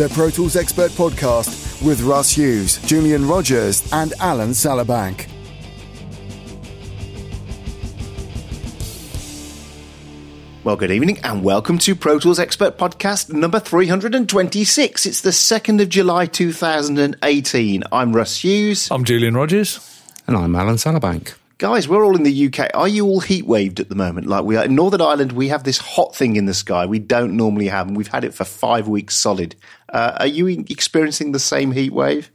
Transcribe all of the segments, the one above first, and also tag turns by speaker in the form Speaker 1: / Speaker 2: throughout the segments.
Speaker 1: the Pro Tools Expert Podcast with Russ Hughes, Julian Rogers, and Alan Sallabank.
Speaker 2: Well, good evening and welcome to Pro Tools Expert Podcast number 326. It's the 2nd of July 2018. I'm Russ Hughes.
Speaker 3: I'm Julian Rogers.
Speaker 4: And I'm Alan Sallabank.
Speaker 2: Guys, we're all in the UK. Are you all heat waved at the moment? Like we are in Northern Ireland, we have this hot thing in the sky we don't normally have, and we've had it for five weeks solid. Uh, are you experiencing the same heat wave?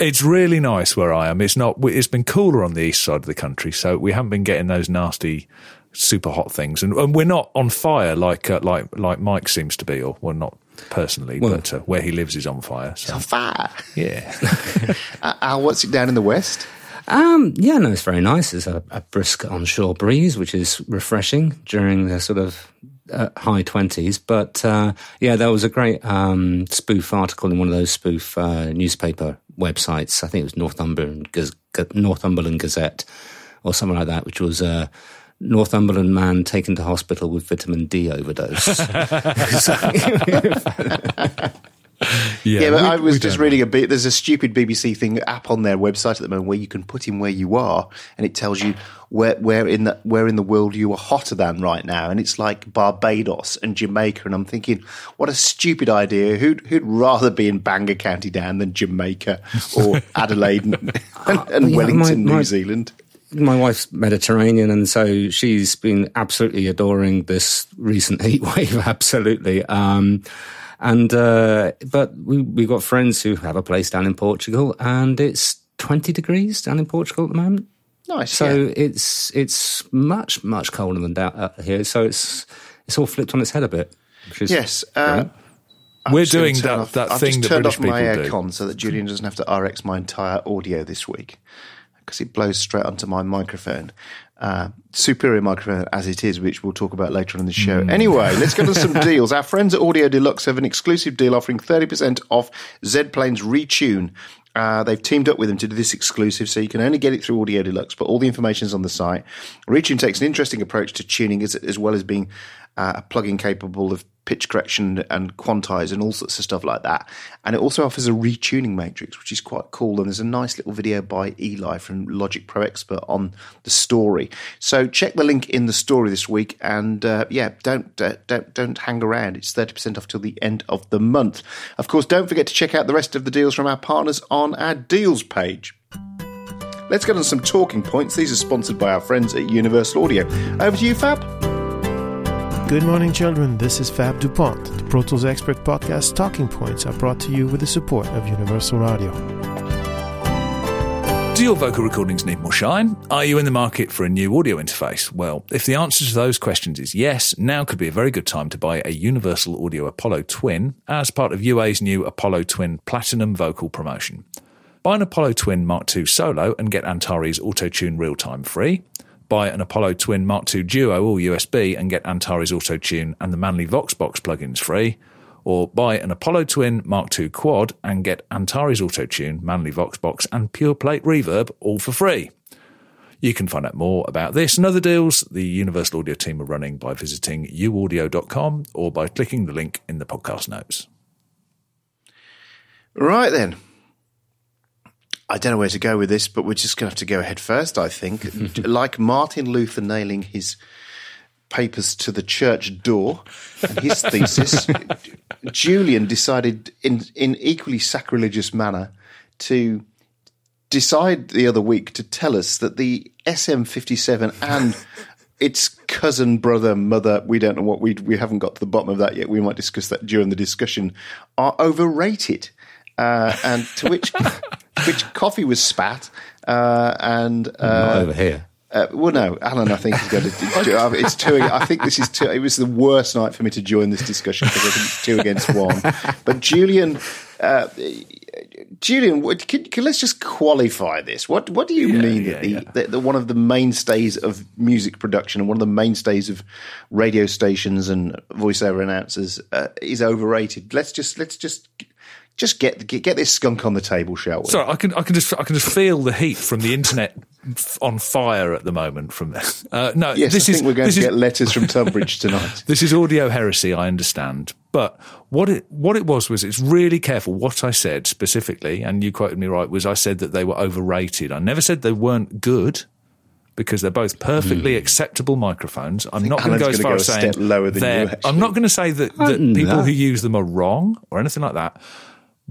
Speaker 3: It's really nice where I am. It's not. It's been cooler on the east side of the country, so we haven't been getting those nasty, super hot things, and, and we're not on fire like uh, like like Mike seems to be, or well, not personally,
Speaker 4: Well-
Speaker 3: but uh, where he lives is on fire. So
Speaker 2: On fire.
Speaker 3: yeah,
Speaker 2: Uh, Al, what's it down in the west?
Speaker 4: Um, yeah, no, it's very nice. There's a, a brisk onshore breeze, which is refreshing during the sort of uh, high 20s. But uh, yeah, there was a great um, spoof article in one of those spoof uh, newspaper websites. I think it was Northumberland, Gaz- Northumberland Gazette or something like that, which was a Northumberland man taken to hospital with vitamin D overdose.
Speaker 2: Yeah, but
Speaker 3: we-
Speaker 2: I was just reading a bit. There's a stupid BBC thing app on their website at the moment where you can put in where you are, and it tells you where where in the where in the world you are hotter than right now, and it's like Barbados and Jamaica. And I'm thinking, what a stupid idea. Who'd who'd rather be in Bangor County Down than Jamaica or Adelaide and, and, and
Speaker 4: yeah,
Speaker 2: Wellington,
Speaker 4: my-
Speaker 2: New
Speaker 4: my-
Speaker 2: Zealand?
Speaker 4: my wife's Mediterranean, and so she's been absolutely adoring this recent heat wave. Absolutely. Um, and uh, but we we got friends who have a place down in Portugal, and it's twenty degrees down in Portugal at the moment.
Speaker 2: Nice.
Speaker 4: So
Speaker 2: yeah.
Speaker 4: it's it's much much colder than down uh, here. So it's it's all flipped on its head a bit. Which is
Speaker 2: yes. Uh. I'm
Speaker 3: We're
Speaker 2: just gonna
Speaker 3: doing
Speaker 2: turn
Speaker 3: that-
Speaker 2: off-
Speaker 3: that
Speaker 2: I've
Speaker 3: thing
Speaker 2: just
Speaker 3: that
Speaker 2: turned
Speaker 3: British
Speaker 2: off my
Speaker 3: people
Speaker 2: aircon so that Julian doesn't have to RX my entire audio this week because it blows straight onto my microphone. Uh, superior microphone as it is, which we'll talk about later on in the show.
Speaker 3: Hmm.
Speaker 2: Anyway, let's get on some deals. Our friends at Audio Deluxe have an exclusive deal offering 30% off Z Plane's Retune. Uh, they've teamed up with them to do this exclusive, so you can only get it through Audio Deluxe, but all the information is on the site. Retune takes an interesting approach to tuning as, as well as being uh, a plugin capable of pitch correction and quantize and all sorts of stuff like that. And it also offers a retuning matrix, which is quite cool. And there's a nice little video by Eli from Logic Pro Expert on the story. So check the link in the story this week, and uh, yeah, don't uh, don't don't hang around. It's thirty percent off till the end of the month. Of course, don't forget to check out the rest of the deals from our partners on our deals page. Let's get on some talking points. These are sponsored by our friends at Universal Audio. Over to you, Fab.
Speaker 5: Good morning, children. This is Fab DuPont. The Pro Tools Expert Podcast Talking Points are brought to you with the support of Universal Audio.
Speaker 3: Do your vocal recordings need more shine? Are you in the market for a new audio interface? Well, if the answer to those questions is yes, now could be a very good time to buy a Universal Audio Apollo Twin as part of UA's new Apollo Twin Platinum vocal promotion. Buy an Apollo Twin Mark II Solo and get Antares Auto-Tune real-time free. Buy an Apollo Twin Mark II Duo all USB and get Antares Auto-Tune and the Manley Voxbox plugins free or buy an Apollo Twin Mark II Quad and get Antares Auto-Tune, Manley Voxbox, and Pure Plate Reverb all for free. You can find out more about this and other deals the Universal Audio team are running by visiting uaudio.com or by clicking the link in the podcast notes.
Speaker 2: Right then. I don't know where to go with this, but we're just going to have to go ahead first, I think. like Martin Luther nailing his papers to the church door and his thesis, Julian decided in, in equally sacrilegious manner to decide the other week to tell us that the SM57 and its cousin, brother, mother, we don't know what we we haven't got to the bottom of that yet. We might discuss that during the discussion. Are overrated, uh, and to which which coffee was spat, uh, and
Speaker 4: Not
Speaker 2: uh,
Speaker 4: over here.
Speaker 2: uh, well, no, Alan, I think is going to. It's two. I think this is two. It was the worst night for me to join this discussion because I think it's two against one. But Julian, uh, Julian, what, can, can, let's just qualify this. What What do you mean
Speaker 3: yeah,
Speaker 2: that, the,
Speaker 3: yeah.
Speaker 2: the one of the mainstays of music production and one of the mainstays of radio stations and voiceover announcers uh, is overrated? Let's just let's just just get get, get this skunk on the table, shall we?
Speaker 3: Sorry, I can I can just I can just feel the heat from the internet on fire at the moment. From this, uh, no,
Speaker 2: yes,
Speaker 3: this
Speaker 2: I
Speaker 3: is
Speaker 2: think we're going to
Speaker 3: is,
Speaker 2: get letters from Tunbridge tonight.
Speaker 3: This is audio heresy, I understand. But what it what it was was it's really careful what I said specifically, and you quoted me right, was I said that they were overrated. I never said they weren't good because they're both perfectly acceptable microphones. I'm not going to go as far as saying
Speaker 2: step lower than you, actually.
Speaker 3: I'm not going to say that, that people
Speaker 4: know.
Speaker 3: who use them are wrong or anything like that.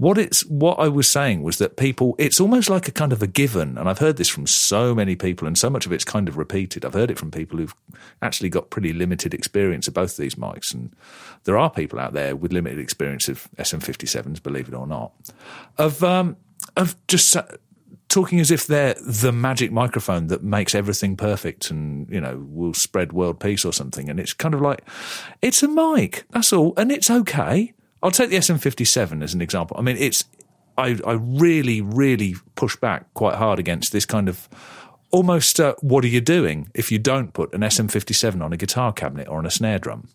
Speaker 3: What it's what I was saying was that people it's almost like a kind of a given, and I've heard this from so many people, and so much of it's kind of repeated. I've heard it from people who've actually got pretty limited experience of both these mics, and there are people out there with limited experience of SM57s, believe it or not, of um, of just talking as if they're the magic microphone that makes everything perfect and you know will spread world peace or something. And it's kind of like it's a mic that's all. And it's okay i'll take the sm57 as an example i mean it's i i really really push back quite hard against this kind of almost uh, what are you doing if you don't put an sm57 on a guitar cabinet or on a snare drum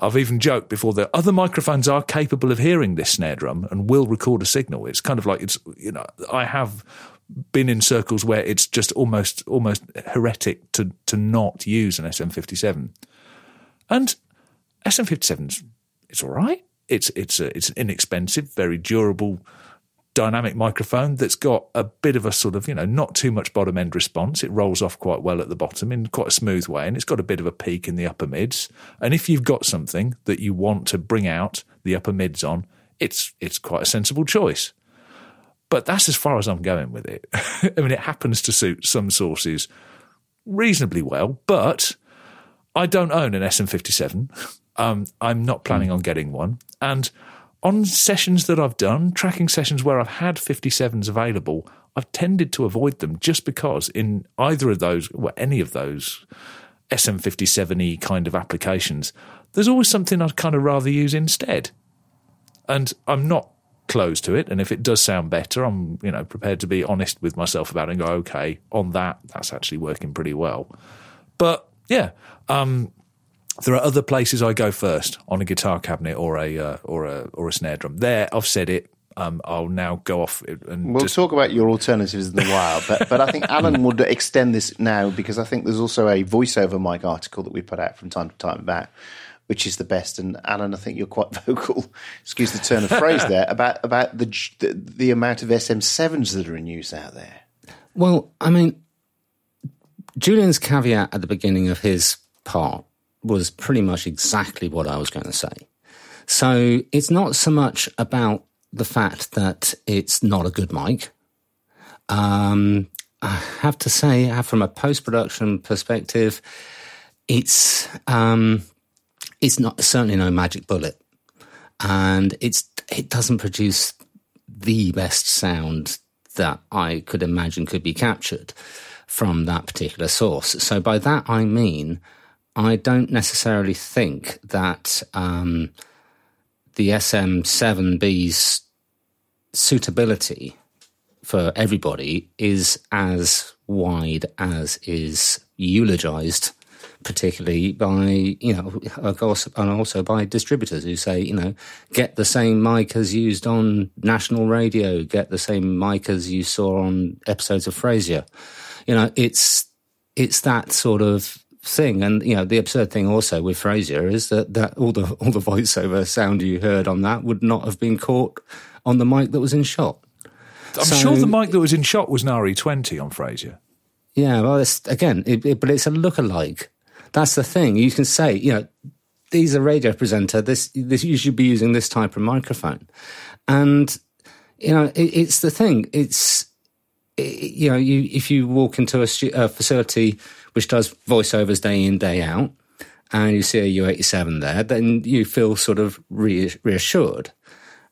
Speaker 3: I've even joked before that other microphones are capable of hearing this snare drum and will record a signal. It's kind of like it's you know I have been in circles where it's just almost almost heretic to to not use an SM57. And SM57's it's all right. It's it's a, it's an inexpensive, very durable dynamic microphone that's got a bit of a sort of, you know, not too much bottom end response. It rolls off quite well at the bottom in quite a smooth way, and it's got a bit of a peak in the upper mids. And if you've got something that you want to bring out the upper mids on, it's it's quite a sensible choice. But that's as far as I'm going with it. I mean, it happens to suit some sources reasonably well, but I don't own an SM57. Um, I'm not planning on getting one. And on sessions that I've done, tracking sessions where I've had 57s available, I've tended to avoid them just because in either of those, well, any of those SM57E kind of applications, there's always something I'd kind of rather use instead. And I'm not closed to it. And if it does sound better, I'm, you know, prepared to be honest with myself about it and go, okay, on that, that's actually working pretty well. But yeah, um, there are other places I go first on a guitar cabinet or a uh, or a or a snare drum. There, I've said it. Um, I'll now go off and
Speaker 2: We'll
Speaker 3: just
Speaker 2: talk about your alternatives in a while, but but I think Alan would extend this now because I think there's also a voiceover mic article that we put out from time to time about which is the best. And Alan, I think you're quite vocal. Excuse the turn of phrase there about about the the, the amount of SM7s that are in use out there.
Speaker 4: Well, I mean, Julian's caveat at the beginning of his part was pretty much exactly what I was going to say. So it's not so much about the fact that it's not a good mic. Um, I have to say, from a post production perspective, it's um, it's not certainly no magic bullet, and it's it doesn't produce the best sound that I could imagine could be captured from that particular source. So by that I mean I don't necessarily think that um, the SM7B's suitability for everybody is as wide as is eulogized particularly by you know of course and also by distributors who say you know get the same mic as used on national radio. Get the same mic as you saw on episodes of Frasier. You know it's it's that sort of thing and you know the absurd thing also with Frasier is that that all the all the voiceover sound you heard on that would not have been caught on the mic that was in shot
Speaker 3: I'm
Speaker 4: So-
Speaker 3: sure the mic that was in shot was an RE20 on Frasier.
Speaker 4: Yeah, well, it's, again, it, it, but it's a look-alike. That's the thing. You can say, you know, he's a radio presenter. This, this you should be using this type of microphone, and you know, it, it's the thing. It's it, you know, you if you walk into a, stu- a facility which does voiceovers day in day out, and you see a U87 there, then you feel sort of re- reassured.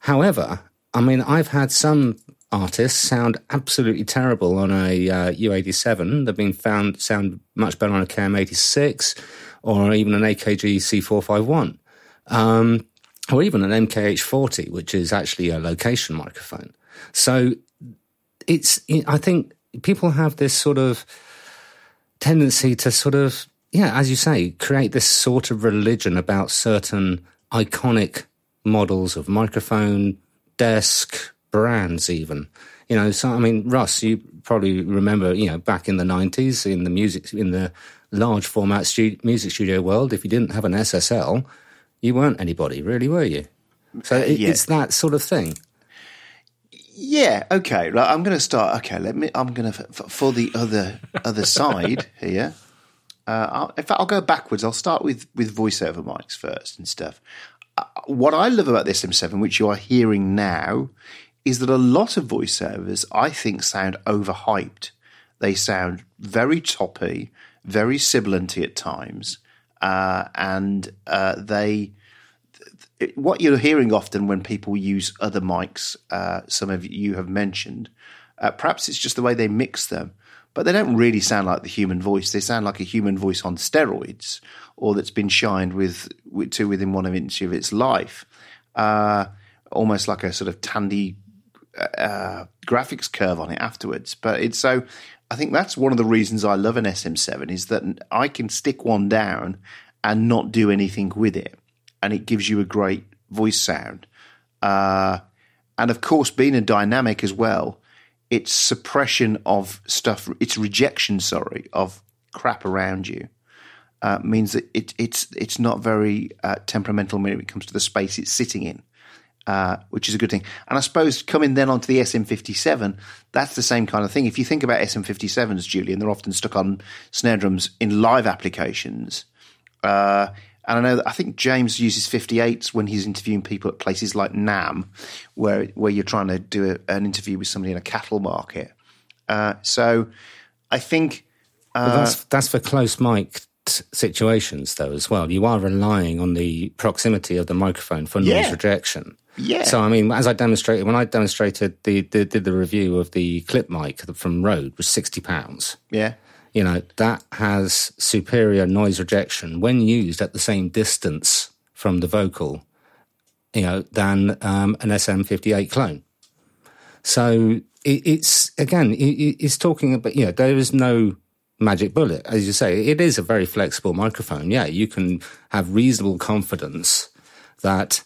Speaker 4: However, I mean, I've had some artists sound absolutely terrible on a uh, U87. They've been found sound much better on a KM86 or even an AKG C451, um, or even an MKH40, which is actually a location microphone. So it's, I think people have this sort of tendency to sort of, yeah, as you say, create this sort of religion about certain iconic models of microphone, desk brands, even. You know, so I mean, Russ, you probably remember, you know, back in the '90s in the music in the large format stu- music studio world, if you didn't have an SSL, you weren't anybody, really, were you? So uh, it,
Speaker 2: yeah.
Speaker 4: it's that sort of thing.
Speaker 2: Yeah, okay. Right, I'm going to start. Okay, let me. I'm going to for the other other side here. Uh, I'll, in fact, I'll go backwards. I'll start with with voiceover mics first and stuff. Uh, what I love about the M7, which you are hearing now, is that a lot of voiceovers I think sound overhyped. They sound very toppy, very sibilanty at times, uh, and uh, they what you're hearing often when people use other mics, uh, some of you have mentioned, uh, perhaps it's just the way they mix them, but they don't really sound like the human voice. They sound like a human voice on steroids, or that's been shined with, with to within one inch of its life, uh, almost like a sort of Tandy uh, graphics curve on it afterwards. But it's so. I think that's one of the reasons I love an SM7 is that I can stick one down and not do anything with it and it gives you a great voice sound. Uh, and of course, being a dynamic as well, its suppression of stuff, its rejection, sorry, of crap around you, uh, means that it, it's it's not very uh, temperamental when it comes to the space it's sitting in. Uh, which is a good thing. And I suppose coming then onto the SM57, that's the same kind of thing. If you think about SM57s, Julian, they're often stuck on snare drums in live applications. And I know that I think James uses 58s when he's interviewing people at places like NAMM, where where you're trying to do a, an interview with somebody in a cattle market. Uh, so I think uh,
Speaker 4: well, that's that's for close mic situations though as well. You are relying on the proximity of the microphone for noise
Speaker 2: Yeah.
Speaker 4: rejection.
Speaker 2: Yeah.
Speaker 4: So I mean, as I demonstrated when I demonstrated the, the did the review of the clip mic from Rode was sixty pounds.
Speaker 2: yeah,
Speaker 4: you know, that has superior noise rejection when used at the same distance from the vocal, you know, than um, an SM58 clone. So it, it's, again, it, it's talking about, you know, there is no magic bullet. As you say, it is a very flexible microphone. Yeah, you can have reasonable confidence that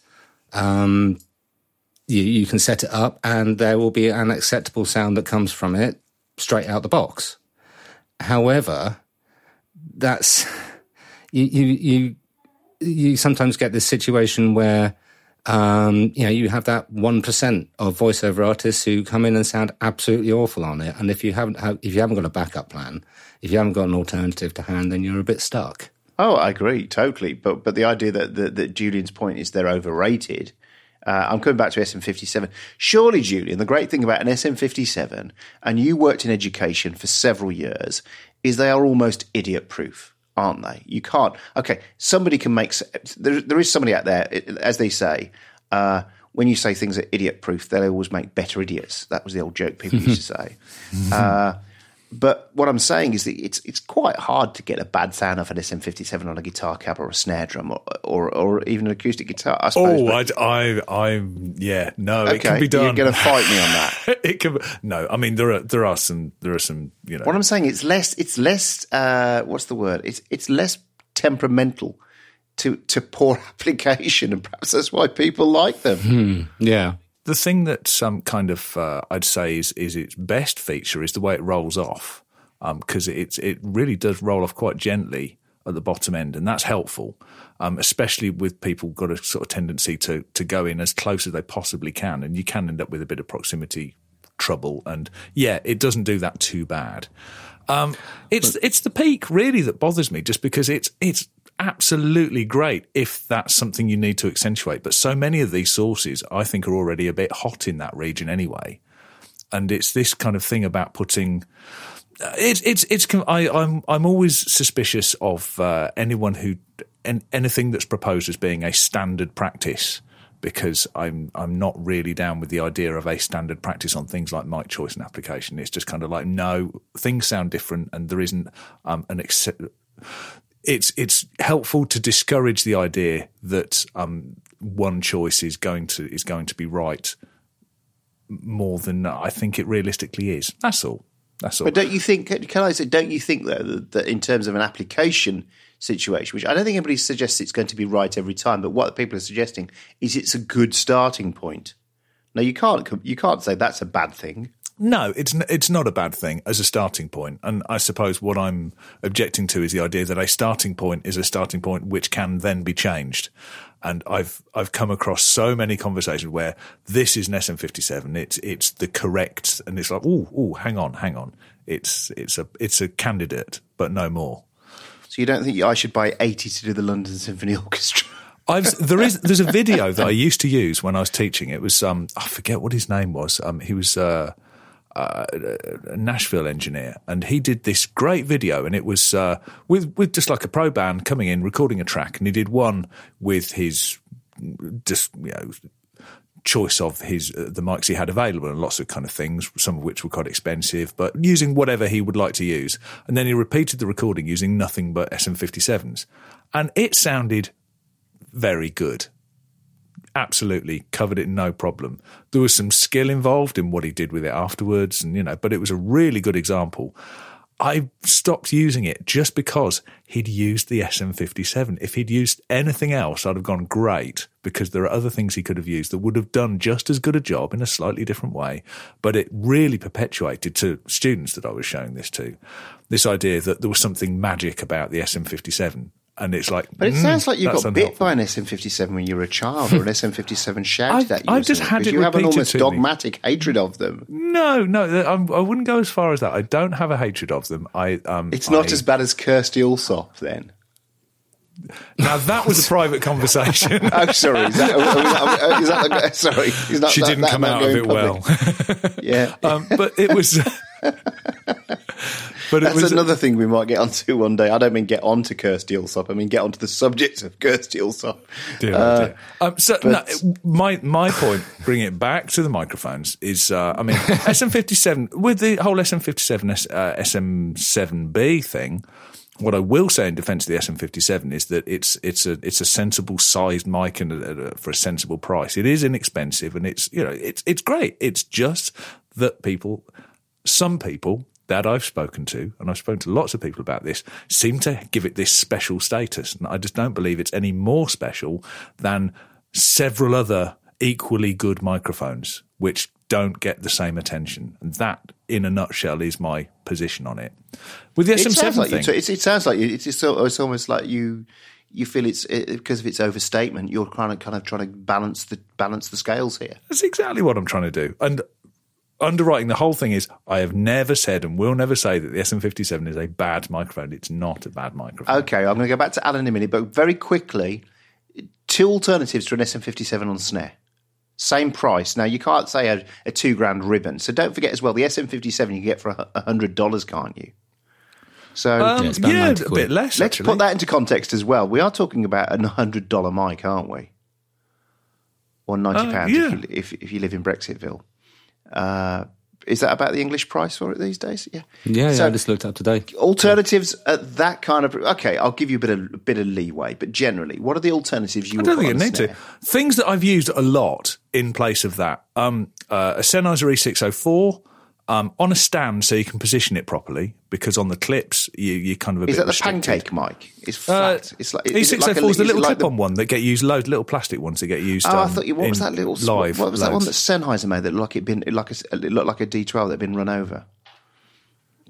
Speaker 4: um, you, you can set it up and there will be an acceptable sound that comes from it straight out the box. However, that's you you you, you sometimes get this situation where um, you know you have that one percent of voiceover artists who come in and sound absolutely awful on it, and if you haven't have, if you haven't got a backup plan, if you haven't got an alternative to hand, then you're a bit stuck.
Speaker 2: Oh, I agree totally. But but the idea that that, that Julian's point is they're overrated. Uh, I'm coming back to SM57. Surely, Julian, the great thing about an SM57, and you worked in education for several years, is they are almost idiot proof, aren't they? You can't. Okay, somebody can make. There, there is somebody out there, as they say. Uh, when you say things are idiot proof, they always make better idiots. That was the old joke people used to say. Uh, but what I'm saying is that it's it's quite hard to get a bad sound off an SM57 on a guitar cab or a snare drum or or, or even an acoustic guitar. I suppose.
Speaker 3: Oh,
Speaker 2: but-
Speaker 3: I, I, I, yeah, no, it can be done.
Speaker 2: you're going to fight me on that.
Speaker 3: it can. No, I mean there are there are some there are some you know.
Speaker 2: What I'm saying it's less it's less uh, what's the word? It's it's less temperamental to to poor application, and perhaps that's why people like them.
Speaker 4: Yeah,
Speaker 3: the thing that um, kind of uh, I'd say is is its best feature is the way it rolls off because it's it really does roll off quite gently at the bottom end, and that's helpful, um, especially with people got a sort of tendency to to go in as close as they possibly can, and you can end up with a bit of proximity trouble. And yeah, it doesn't do that too bad. Um, it's it's the peak really that bothers me, just because it's it's absolutely great if that's something you need to accentuate. But so many of these sources, I think, are already a bit hot in that region anyway. And it's this kind of thing about putting. uh, It's it's it's. I, I'm I'm always suspicious of uh, anyone who an, anything that's proposed as being a standard practice because I'm I'm not really down with the idea of a standard practice on things like mic choice and application. It's just kind of like no, things sound different, and there isn't um, an accept. It's it's helpful to discourage the idea that um, one choice is going to is going to be right more than I think it realistically is. That's all. That's all.
Speaker 2: But don't you think? Can I say? Don't you think though that, that in terms of an application situation, which I don't think anybody suggests it's going to be right every time, but what people are suggesting is it's a good starting point. Now you can't. You can't say that's a bad thing.
Speaker 3: No, it's it's not a bad thing as a starting point, and I suppose what I'm objecting to is the idea that a starting point is a starting point which can then be changed. And I've I've come across so many conversations where this is an SM57, it's it's the correct, and it's like, oh, oh, hang on, hang on, it's it's a it's a candidate, but no more.
Speaker 2: So you don't think I should buy eighty to do the London Symphony Orchestra?
Speaker 3: I've there is there's a video that I used to use when I was teaching. It was um I forget what his name was. Um he was uh, uh, a Nashville engineer, and he did this great video, and it was uh, with with just like a pro band coming in, recording a track, and he did one with his just you know choice of his uh, the mics he had available and lots of kind of things, some of which were quite expensive, but using whatever he would like to use, and then he repeated the recording using nothing but SM57s, and it sounded very good absolutely covered it no problem. There was some skill involved in what he did with it afterwards, and you know, but it was a really good example. I stopped using it just because he'd used the SM57. If he'd used anything else, I'd have gone great because there are other things he could have used that would have done just as good a job in a slightly different way. But it really perpetuated to students that I was showing this to this idea that there was something magic about the SM57 and it's like.
Speaker 2: But it
Speaker 3: mm,
Speaker 2: sounds like you got
Speaker 3: that's
Speaker 2: bit by an SM57 when you were a child, or an SM57 shouted at you.
Speaker 3: I've just had it
Speaker 2: You have an almost
Speaker 3: to me.
Speaker 2: dogmatic hatred of them.
Speaker 3: No, no, I'm, I wouldn't go as far as that. I don't have a hatred of them. I um,
Speaker 2: It's not
Speaker 3: I-
Speaker 2: as bad as Kirstie Allsopp, then.
Speaker 3: Now that was a private conversation.
Speaker 2: Oh, sorry. Is that, is that sorry? Is that,
Speaker 3: she didn't
Speaker 2: that
Speaker 3: come out of it
Speaker 2: public?
Speaker 3: well.
Speaker 2: Yeah.
Speaker 3: um, but it was. But
Speaker 2: That's
Speaker 3: was
Speaker 2: another thing we might get onto one day. I don't mean get onto Kirstie Allsopp. I mean get onto the subject of Kirstie Allsopp.
Speaker 3: Dear,
Speaker 2: Uh,
Speaker 3: oh dear. Um, so
Speaker 2: but-
Speaker 3: no, my my point, bringing it back to the microphones, is uh, I mean SM57 with the whole SM57 uh, SM7B thing. What I will say in defence of the SM57 is that it's it's a it's a sensible sized mic and a, a, for a sensible price. It is inexpensive and it's you know it's it's great. It's just that people, some people that I've spoken to, and I've spoken to lots of people about this, seem to give it this special status. And I just don't believe it's any more special than several other equally good microphones, which don't get the same attention. And that, in a nutshell, is my position on it. With the
Speaker 2: It sounds
Speaker 3: SM7
Speaker 2: like
Speaker 3: thing,
Speaker 2: t- it's, it sounds like you, it's, it's, it's almost like you you feel it's it, because of its overstatement. You're kind of kind of trying to balance the balance the scales here.
Speaker 3: That's exactly what I'm trying to do. And underwriting the whole thing is I have never said and will never say that the SM57 is a bad microphone. It's not a bad microphone.
Speaker 2: Okay, I'm going to go back to Alan in a minute, but very quickly, two alternatives to an SM57 on snare. Same price. Now you can't say a, a two grand ribbon. So don't forget as well the SM57 you can get for a a hundred dollars, can't you? So
Speaker 3: Um,
Speaker 4: it's
Speaker 3: yeah, a
Speaker 4: quid.
Speaker 3: bit less.
Speaker 2: let's
Speaker 3: actually.
Speaker 2: put that into context as well. We are talking about a hundred dollar mic, aren't we? Or ninety
Speaker 3: Uh,
Speaker 2: pounds
Speaker 3: yeah.
Speaker 2: if, you, if if you live in Brexitville. Uh, is that about the English price for it these days? Yeah.
Speaker 4: Yeah, yeah, I just looked up today.
Speaker 2: alternatives at that kind of okay i'll give you a bit of a bit of leeway but generally what are the alternatives you
Speaker 3: I
Speaker 2: would
Speaker 3: don't think you
Speaker 2: a
Speaker 3: need to. Things that I've used a lot in place of that. Um, uh, a Sennheiser E604 um, on a stand so you can position it properly because on the clips you, you kind of a
Speaker 2: is
Speaker 3: bit
Speaker 2: that the
Speaker 3: restricted.
Speaker 2: pancake mic it's
Speaker 3: Uh,
Speaker 2: flat it's like it
Speaker 3: E604
Speaker 2: like a-
Speaker 3: is the
Speaker 2: it
Speaker 3: little
Speaker 2: like
Speaker 3: clip-on one that get used loads, little plastic ones that get used.
Speaker 2: Oh, I
Speaker 3: um,
Speaker 2: thought you. What was that little?
Speaker 3: live?
Speaker 2: what was that one that. Sennheiser made that looked like it been like a, it looked like a D12 that had been run over?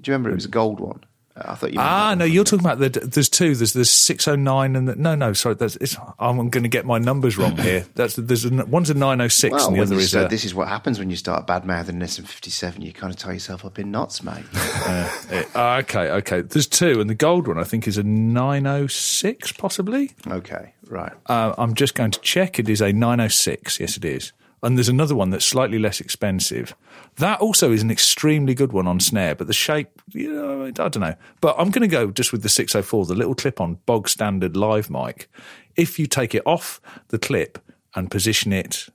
Speaker 2: Do you remember it was a gold one? Uh, I thought you.
Speaker 3: Ah, no, you're talking about the. There's two. There's the 609 and the, no, no, sorry. That's, it's, I'm going to get my numbers wrong here. That's there's a, one's a 906
Speaker 2: Well,
Speaker 3: and the other is
Speaker 2: start-
Speaker 3: a.
Speaker 2: this is what happens when you start bad mouthing an SM57. You kind of tie yourself up in knots, mate.
Speaker 3: eh, ah, okay, okay. There's two, and the gold one I think is a 906 possibly.
Speaker 2: okay, right.
Speaker 3: Uh, I'm just going to check. It is a 906. Yes, it is. And there's another one that's slightly less expensive. That also is an extremely good one on snare, but the shape, you know, I don't know. But I'm going to go just with the 604, the little clip on bog standard live mic. If you take it off the clip and position it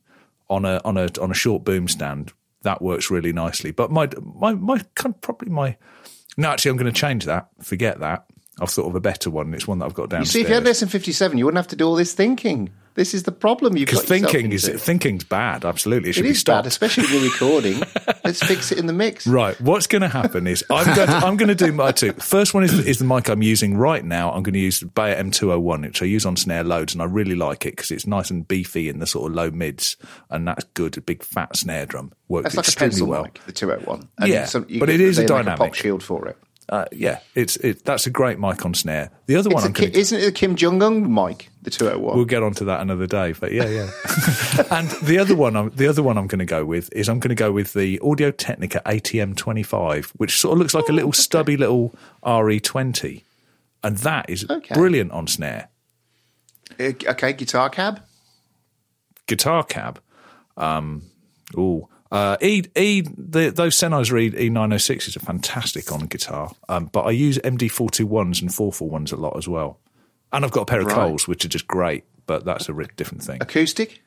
Speaker 3: on a on a on a short boom stand, that works really nicely. But my my my probably my no, actually, I'm going to change that. Forget that. I've thought of a better one. It's one that I've got
Speaker 2: You
Speaker 3: downstairs.
Speaker 2: see, if you had less SM57, you wouldn't have to do all this thinking. This is the problem you've got
Speaker 3: thinking is thinking's bad. Absolutely, it
Speaker 2: It
Speaker 3: should be
Speaker 2: is bad, especially when you're recording. Let's fix it in the mix.
Speaker 3: Right. What's going to happen is I'm going to, I'm going to do my two. First one is, is the mic I'm using right now. I'm going to use the Beyer M201, which I use on snare loads, and I really like it because it's nice and beefy in the sort of low mids, and that's good. A big fat snare drum works
Speaker 2: That's like a
Speaker 3: extremely
Speaker 2: pencil
Speaker 3: well.
Speaker 2: mic, the 201.
Speaker 3: Yeah,
Speaker 2: you
Speaker 3: but it is a
Speaker 2: they make
Speaker 3: dynamic.
Speaker 2: pop shield for it.
Speaker 3: Uh, yeah, it's it. That's a great mic on snare. The other
Speaker 2: It's
Speaker 3: one
Speaker 2: a
Speaker 3: I'm
Speaker 2: Ki-
Speaker 3: going to
Speaker 2: isn't it a Kim Jong Un mic? The 201.
Speaker 3: We'll get onto that another day, but yeah, yeah. and the other one, I'm, the other one I'm going to go with is I'm going to go with the Audio Technica ATM 25, which sort of looks like a little stubby little RE20, and that is
Speaker 2: Okay.
Speaker 3: brilliant on snare.
Speaker 2: Uh, okay, guitar cab.
Speaker 3: Guitar cab, um, oh. Uh, E E the, those Sennheiser E nine hundred sixes are fantastic on guitar, um, but I use MD four two ones and four four ones a lot as well, and I've got a pair of
Speaker 2: Right.
Speaker 3: Coles which are just great, but that's a different thing.
Speaker 2: Acoustic.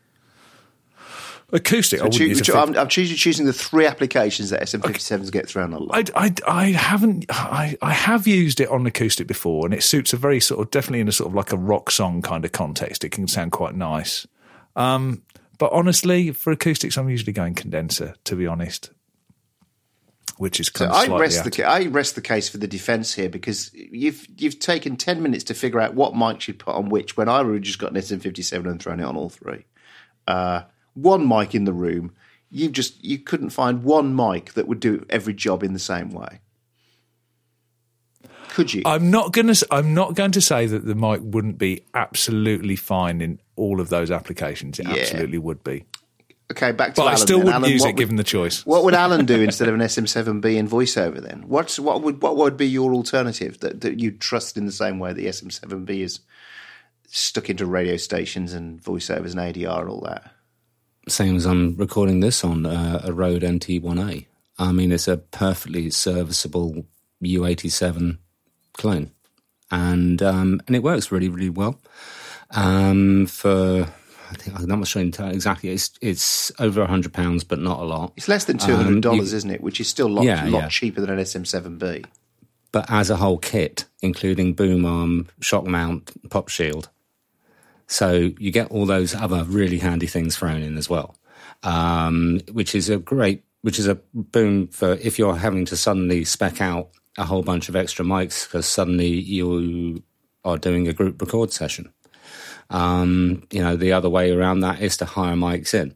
Speaker 3: Acoustic, I wouldn't
Speaker 2: Choo-
Speaker 3: use a
Speaker 2: choo-
Speaker 3: fif-
Speaker 2: I'm, I'm choosing, choosing the three applications that SM57s get thrown a lot.
Speaker 3: I, I, I haven't I, I have used it on acoustic before and it suits a very sort of definitely in a sort of like a rock song kind of context it can sound quite nice um, but honestly for acoustics I'm usually going condenser to be honest which is
Speaker 2: So
Speaker 3: of
Speaker 2: I rest
Speaker 3: out-
Speaker 2: the I rest the case for the defence here because you've you've taken ten minutes to figure out what mic you'd put on which when I would have just got an SM57 and thrown it on all three. Uh, one mic in the room. You just you couldn't find one mic that would do every job in the same way. Could you?
Speaker 3: I'm not going to I'm not going to say that the mic wouldn't be absolutely fine in all of those applications it
Speaker 2: Yeah.
Speaker 3: absolutely would be
Speaker 2: okay, back to
Speaker 3: but I
Speaker 2: Alan.
Speaker 3: still
Speaker 2: then.
Speaker 3: wouldn't
Speaker 2: Alan,
Speaker 3: use it
Speaker 2: would-
Speaker 3: given the choice
Speaker 2: What would Alan do instead of an SM7B in voiceover then? What's what would what would be your alternative that, that you'd trust in the same way the SM7B is stuck into radio stations and voiceovers and ADR and all that?
Speaker 4: Same as I'm recording this on uh, a Rode NT1A. I mean, it's a perfectly serviceable U87 clone, and um, and it works really, really well. Um, for I think I'm not sure exactly. It's it's over a hundred pounds, but not a lot.
Speaker 2: It's less than two hundred dollars,
Speaker 4: Um,
Speaker 2: isn't it? Which is still a lot,
Speaker 4: Yeah,
Speaker 2: lot
Speaker 4: yeah.
Speaker 2: cheaper than an SM7B.
Speaker 4: but as a whole kit, including boom arm, shock mount, pop shield. So you get all those other really handy things thrown in as well, um, which is a great, which is a boom for if you're having to suddenly spec out a whole bunch of extra mics because suddenly you are doing a group record session. Um, you know, the other way around that is to hire mics in.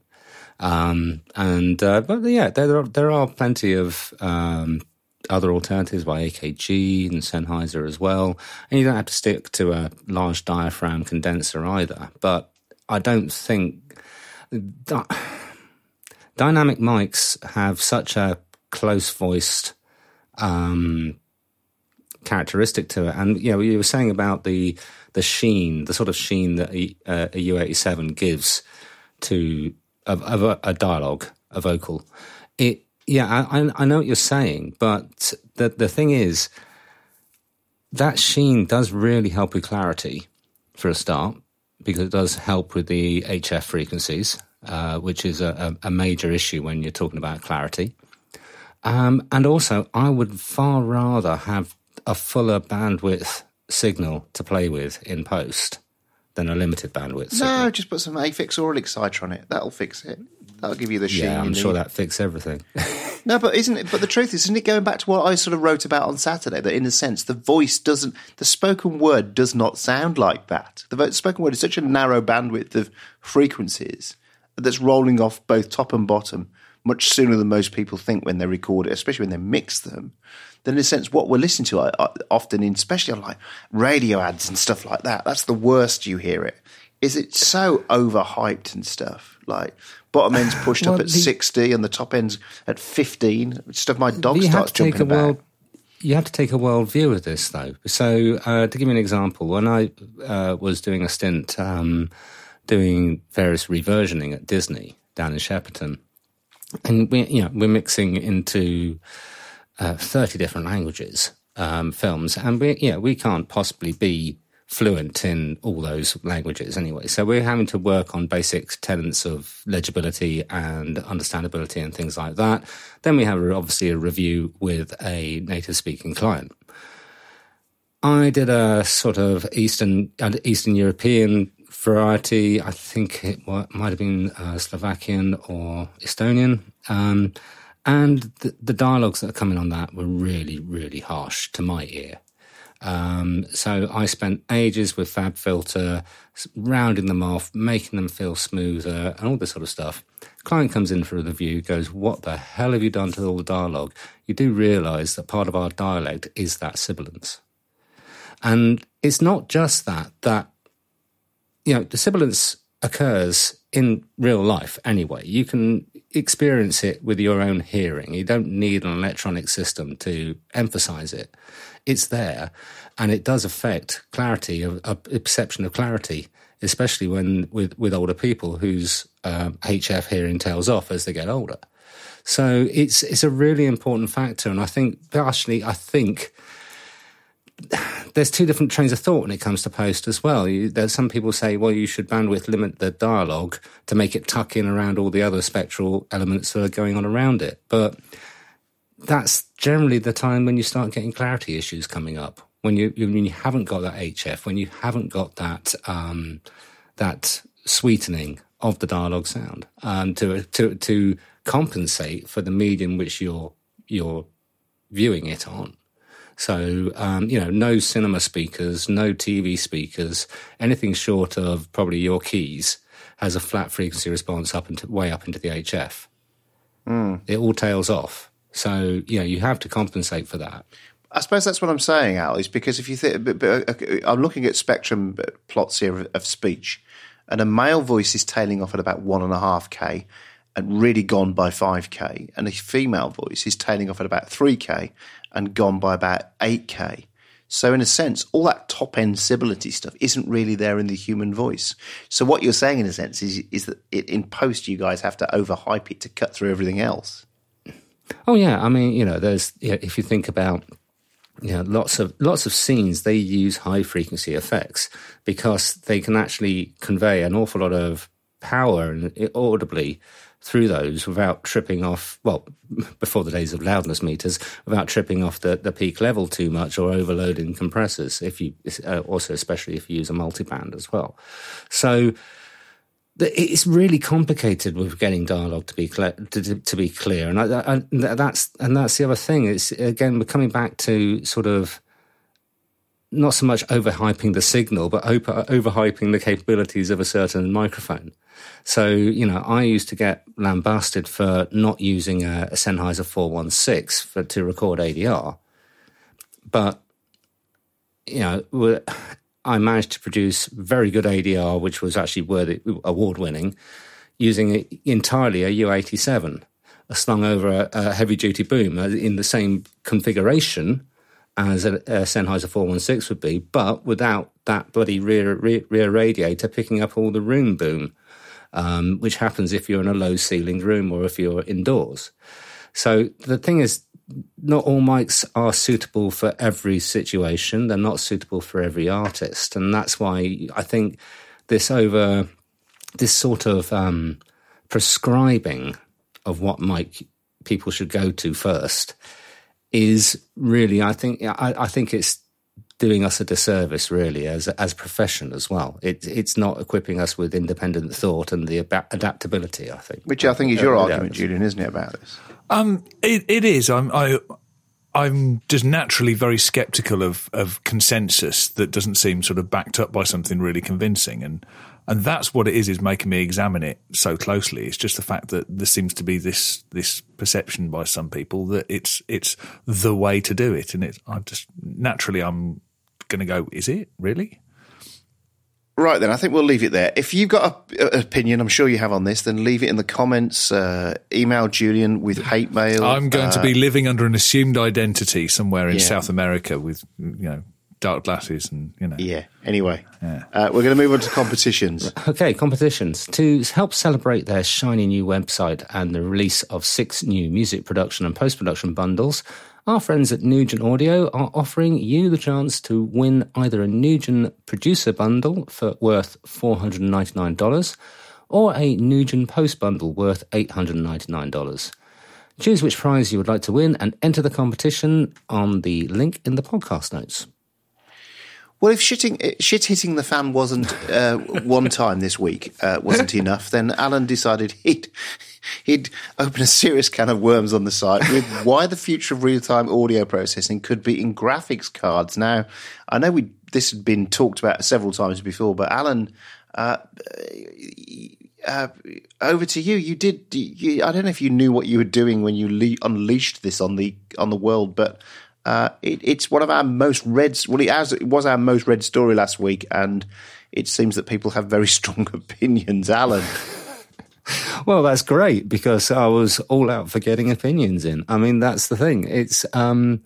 Speaker 4: Um, and uh, but yeah, there are, there are plenty of um, other alternatives by AKG and Sennheiser as well, and you don't have to stick to a large diaphragm condenser either. But I don't think that dynamic mics have such a close voiced um, characteristic to it. And you know, you were saying about the the sheen, the sort of sheen that a, a U87 gives to of, of a, a dialogue, a vocal. It, yeah, I, I- know what you're saying, but the the thing is, that sheen does really help with clarity for a start, because it does help with the HF frequencies, uh, which is a, a major issue when you're talking about clarity. Um, and also, I would far rather have a fuller bandwidth signal to play with in post than a limited bandwidth signal.
Speaker 2: No, just put some Aphex Aural Exciter on it. That'll fix it. That'll give you the sheen.
Speaker 4: yeah, I'm sure that fixes everything.
Speaker 2: No, but isn't it? But the truth is, isn't it going back to what I sort of wrote about on Saturday? That in a sense, the voice doesn't, the spoken word does not sound like that. The spoken word is such a narrow bandwidth of frequencies that's rolling off both top and bottom much sooner than most people think when they record it, especially when they mix them. Then, in a sense, what we're listening to I, I, often, in, especially on like radio ads and stuff like that, that's the worst you hear it. Is it so overhyped and stuff? Like bottom end's pushed
Speaker 4: Well,
Speaker 2: up at
Speaker 4: the-
Speaker 2: sixty and the top end's at fifteen. Stuff my dog
Speaker 4: you have
Speaker 2: starts
Speaker 4: to take
Speaker 2: jumping
Speaker 4: a
Speaker 2: about.
Speaker 4: world. You have to take a world view of this, though. So, uh, to give you an example, when I uh, was doing a stint um, doing various reversioning at Disney down in Shepperton, and we, you know, we're mixing into uh, thirty different languages um, films, and we, know, we can't possibly be fluent in all those languages anyway. So we're having to work on basic tenets of legibility and understandability and things like that. Then we have obviously a review with a native speaking client. I did a sort of Eastern uh, Eastern European variety. I think it might have been uh, Slovakian or Estonian. Um, and the, the, dialogues that are coming on that were really, really harsh to my ear. Um, so I spent ages with FabFilter, rounding them off, making them feel smoother, and all this sort of stuff. Client comes in for a review, goes, What the hell have you done to all the dialogue? You do realize that part of our dialect is that sibilance. And it's not just that, that, you know, the sibilance occurs in real life anyway. You can experience it with your own hearing. You don't need an electronic system to emphasize it. It's there and it does affect clarity, a, a perception of clarity, especially when with, with older people whose um, HF hearing tails off as they get older. So it's it's a really important factor, and I think partially, I think there's two different trains of thought when it comes to post as well. You, some people say, well, you should bandwidth limit the dialogue to make it tuck in around all the other spectral elements that are going on around it. But that's generally the time when you start getting clarity issues coming up. When you when you haven't got that HF, when you haven't got that um, that sweetening of the dialogue sound um, to to to compensate for the medium which you're you're viewing it on. So, um, you know, no cinema speakers, no TV speakers, anything short of probably your keys has a flat frequency response up into way up into the HF. Mm. It all tails off. So, you know, you have to compensate for that.
Speaker 2: I suppose that's what I'm saying, Al, is because if you think, uh, I'm looking at spectrum plots here of, of speech, and a male voice is tailing off at about one and a half K and really gone by 5k, and a female voice is tailing off at about 3k and gone by about 8k. So, in a sense, all that top end sibility stuff isn't really there in the human voice. So, what you're saying, in a sense, is, is that it, in post, you guys have to overhype it to cut through everything else.
Speaker 4: Oh, yeah. I mean, you know, there's, you know, if you think about you know, lots of lots of scenes they use high frequency effects because they can actually convey an awful lot of power and eh, audibly through those without tripping off, well, before the days of loudness meters, without tripping off the, the peak level too much or overloading compressors, if you, uh, also especially if you use a multiband as well. So, it's really complicated with getting dialogue to be clear, to, to be clear, and I, I, that's and that's the other thing. It's again we're coming back to sort of not so much overhyping the signal, but over, overhyping the capabilities of a certain microphone. So, you know, I used to get lambasted for not using a, a Sennheiser 416 for, to record ADR. But, you know, I managed to produce very good ADR, which was actually worthy, award winning, using entirely a U87, slung over a, a heavy duty boom uh, in the same configuration as a, a Sennheiser 416 would be, but without that bloody rear, rear, rear radiator picking up all the room boom um, which happens if you're in a low ceilinged room or if you're indoors. So the thing is, not all mics are suitable for every situation. They're not suitable for every artist, and that's why I think this over this sort of um, prescribing of what mic people should go to first is really, I think, I, I think it's doing us a disservice, really, as as profession as well. It, it's not equipping us with independent thought and the adaptability. I think,
Speaker 2: which I think is your uh, argument, Julian, isn't it, about this?
Speaker 3: Um, it, it is. I'm, I, I'm just naturally very sceptical of of consensus that doesn't seem sort of backed up by something really convincing, and and that's what it is is making me examine it so closely. It's just the fact that there seems to be this this perception by some people that it's it's the way to do it, and it's I just naturally I'm going to go, is it really?
Speaker 2: Right then, I think we'll leave it there. If you've got an opinion, I'm sure you have on this, then leave it in the comments. Uh, email Julian with hate mail.
Speaker 3: I'm going uh, to be uh, living under an assumed identity somewhere in yeah. South America with you know dark glasses and you know.
Speaker 2: Yeah. Anyway, yeah. Uh, we're going to move on to competitions.
Speaker 4: Okay, competitions to help celebrate their shiny new website and the release of six new music production and post production bundles. Our friends at Nugen Audio are offering you the chance to win either a Nugen producer bundle for worth $499 or a Nugen post bundle worth $899. Choose which prize you would like to win and enter the competition on the link in the podcast notes.
Speaker 2: Well, if shitting, shit hitting the fan wasn't uh, one time this week uh, wasn't enough, then Alan decided he'd he'd open a serious can of worms on the site with why the future of real time audio processing could be in graphics cards. Now, I know we this had been talked about several times before, but Alan. Uh, uh, over to you. You did. You, I don't know if you knew what you were doing when you le- unleashed this on the on the world, but uh, it, it's one of our most read. Well, it, has, it was our most read story last week, and it seems that people have very strong opinions. Alan.
Speaker 4: well, that's great because I was all out for getting opinions in. I mean, that's the thing. It's. Um,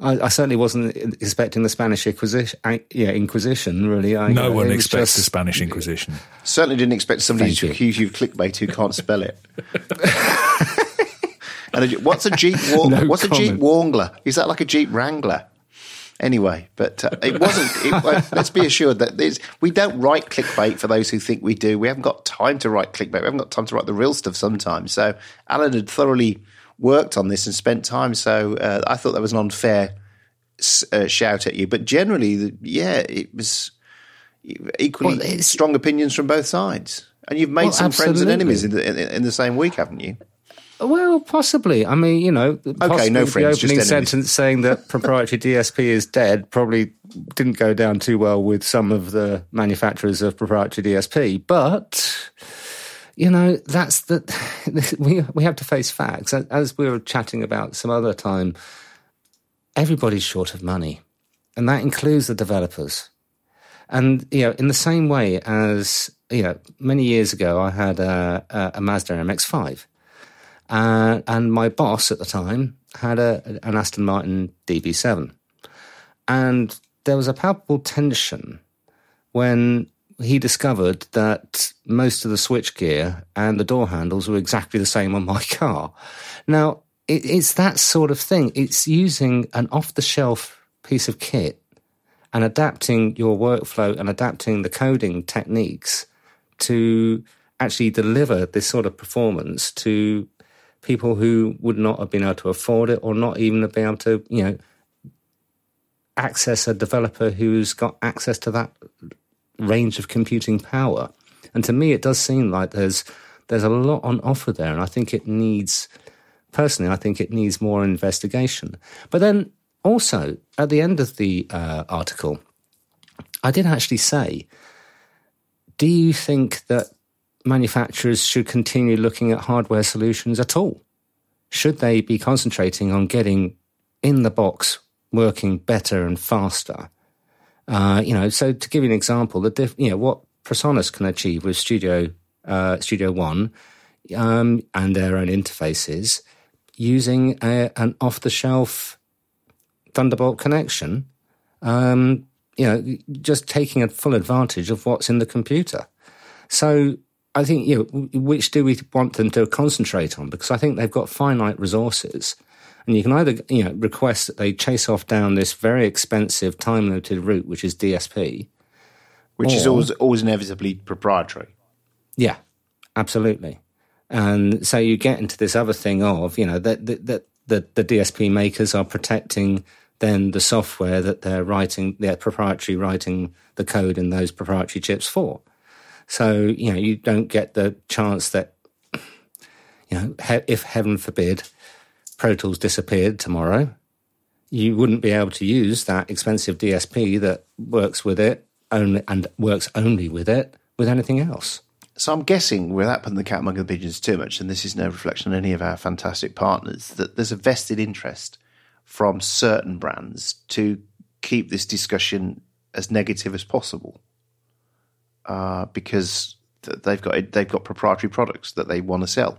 Speaker 4: I, I, certainly wasn't expecting the Spanish Inquisition. Yeah, Inquisition. Really, I,
Speaker 3: no one expects just, the Spanish Inquisition.
Speaker 2: Certainly didn't expect somebody to accuse you of clickbait who can't spell it. and a, what's a Jeep? War, no what's comment. a Jeep Wrangler? Is that like a Jeep Wrangler? Anyway, but uh, it wasn't. It, let's be assured that we don't write clickbait for those who think we do. We haven't got time to write clickbait. We haven't got time to write the real stuff sometimes. So Alan had thoroughly worked on this and spent time. So uh, I thought that was an unfair uh, shout at you. But generally, yeah, it was equally well, strong opinions from both sides. And you've made well, some absolutely. friends and enemies in the, in, in the same week, haven't you?
Speaker 4: Well, possibly. I mean, you know,
Speaker 2: okay, no friends,
Speaker 4: the opening sentence saying that proprietary DSP is dead probably didn't go down too well with some of the manufacturers of proprietary DSP, but you know, that's the we we have to face facts. As we were chatting about some other time, everybody's short of money, and that includes the developers. And you know, in the same way as you know, many years ago, I had a, a, a Mazda MX-5, uh, and my boss at the time had a, an Aston Martin DB7, and there was a palpable tension when he discovered that most of the switchgear and the door handles were exactly the same on my car. Now, it, it's that sort of thing. It's using an off the shelf piece of kit and adapting your workflow and adapting the coding techniques to actually deliver this sort of performance to people who would not have been able to afford it or not even have been able to, you know, access a developer who's got access to that range of computing power. And to me, it does seem like there's there's a lot on offer there, and I think it needs, personally, I think it needs more investigation. But then also at the end of the uh, article, I did actually say, do you think that manufacturers should continue looking at hardware solutions at all? Should they be concentrating on getting in the box working better and faster uh, you know, so to give you an example, the diff, you know what Presonus can achieve with Studio uh, Studio One um, and their own interfaces using a, an off-the-shelf Thunderbolt connection. Um, you know, just taking a full advantage of what's in the computer. So I think, you know, which do we want them to concentrate on? Because I think they've got finite resources. And you can either, you know, request that they chase off down this very expensive time limited route, which is DSP.
Speaker 2: Which or, is always, always inevitably proprietary.
Speaker 4: Yeah, absolutely. And so you get into this other thing of, you know, that, that, that the, the DSP makers are protecting then the software that they're writing, they're proprietary writing the code in those proprietary chips for. So, you know, you don't get the chance that, you know, if heaven forbid, Pro Tools disappeared tomorrow, you wouldn't be able to use that expensive DSP that works with it only and works only with it with anything else.
Speaker 2: So I'm guessing, without putting the cat among the pigeons too much, and this is no reflection on any of our fantastic partners, that there's a vested interest from certain brands to keep this discussion as negative as possible, uh, because they've got they've got proprietary products that they want to sell.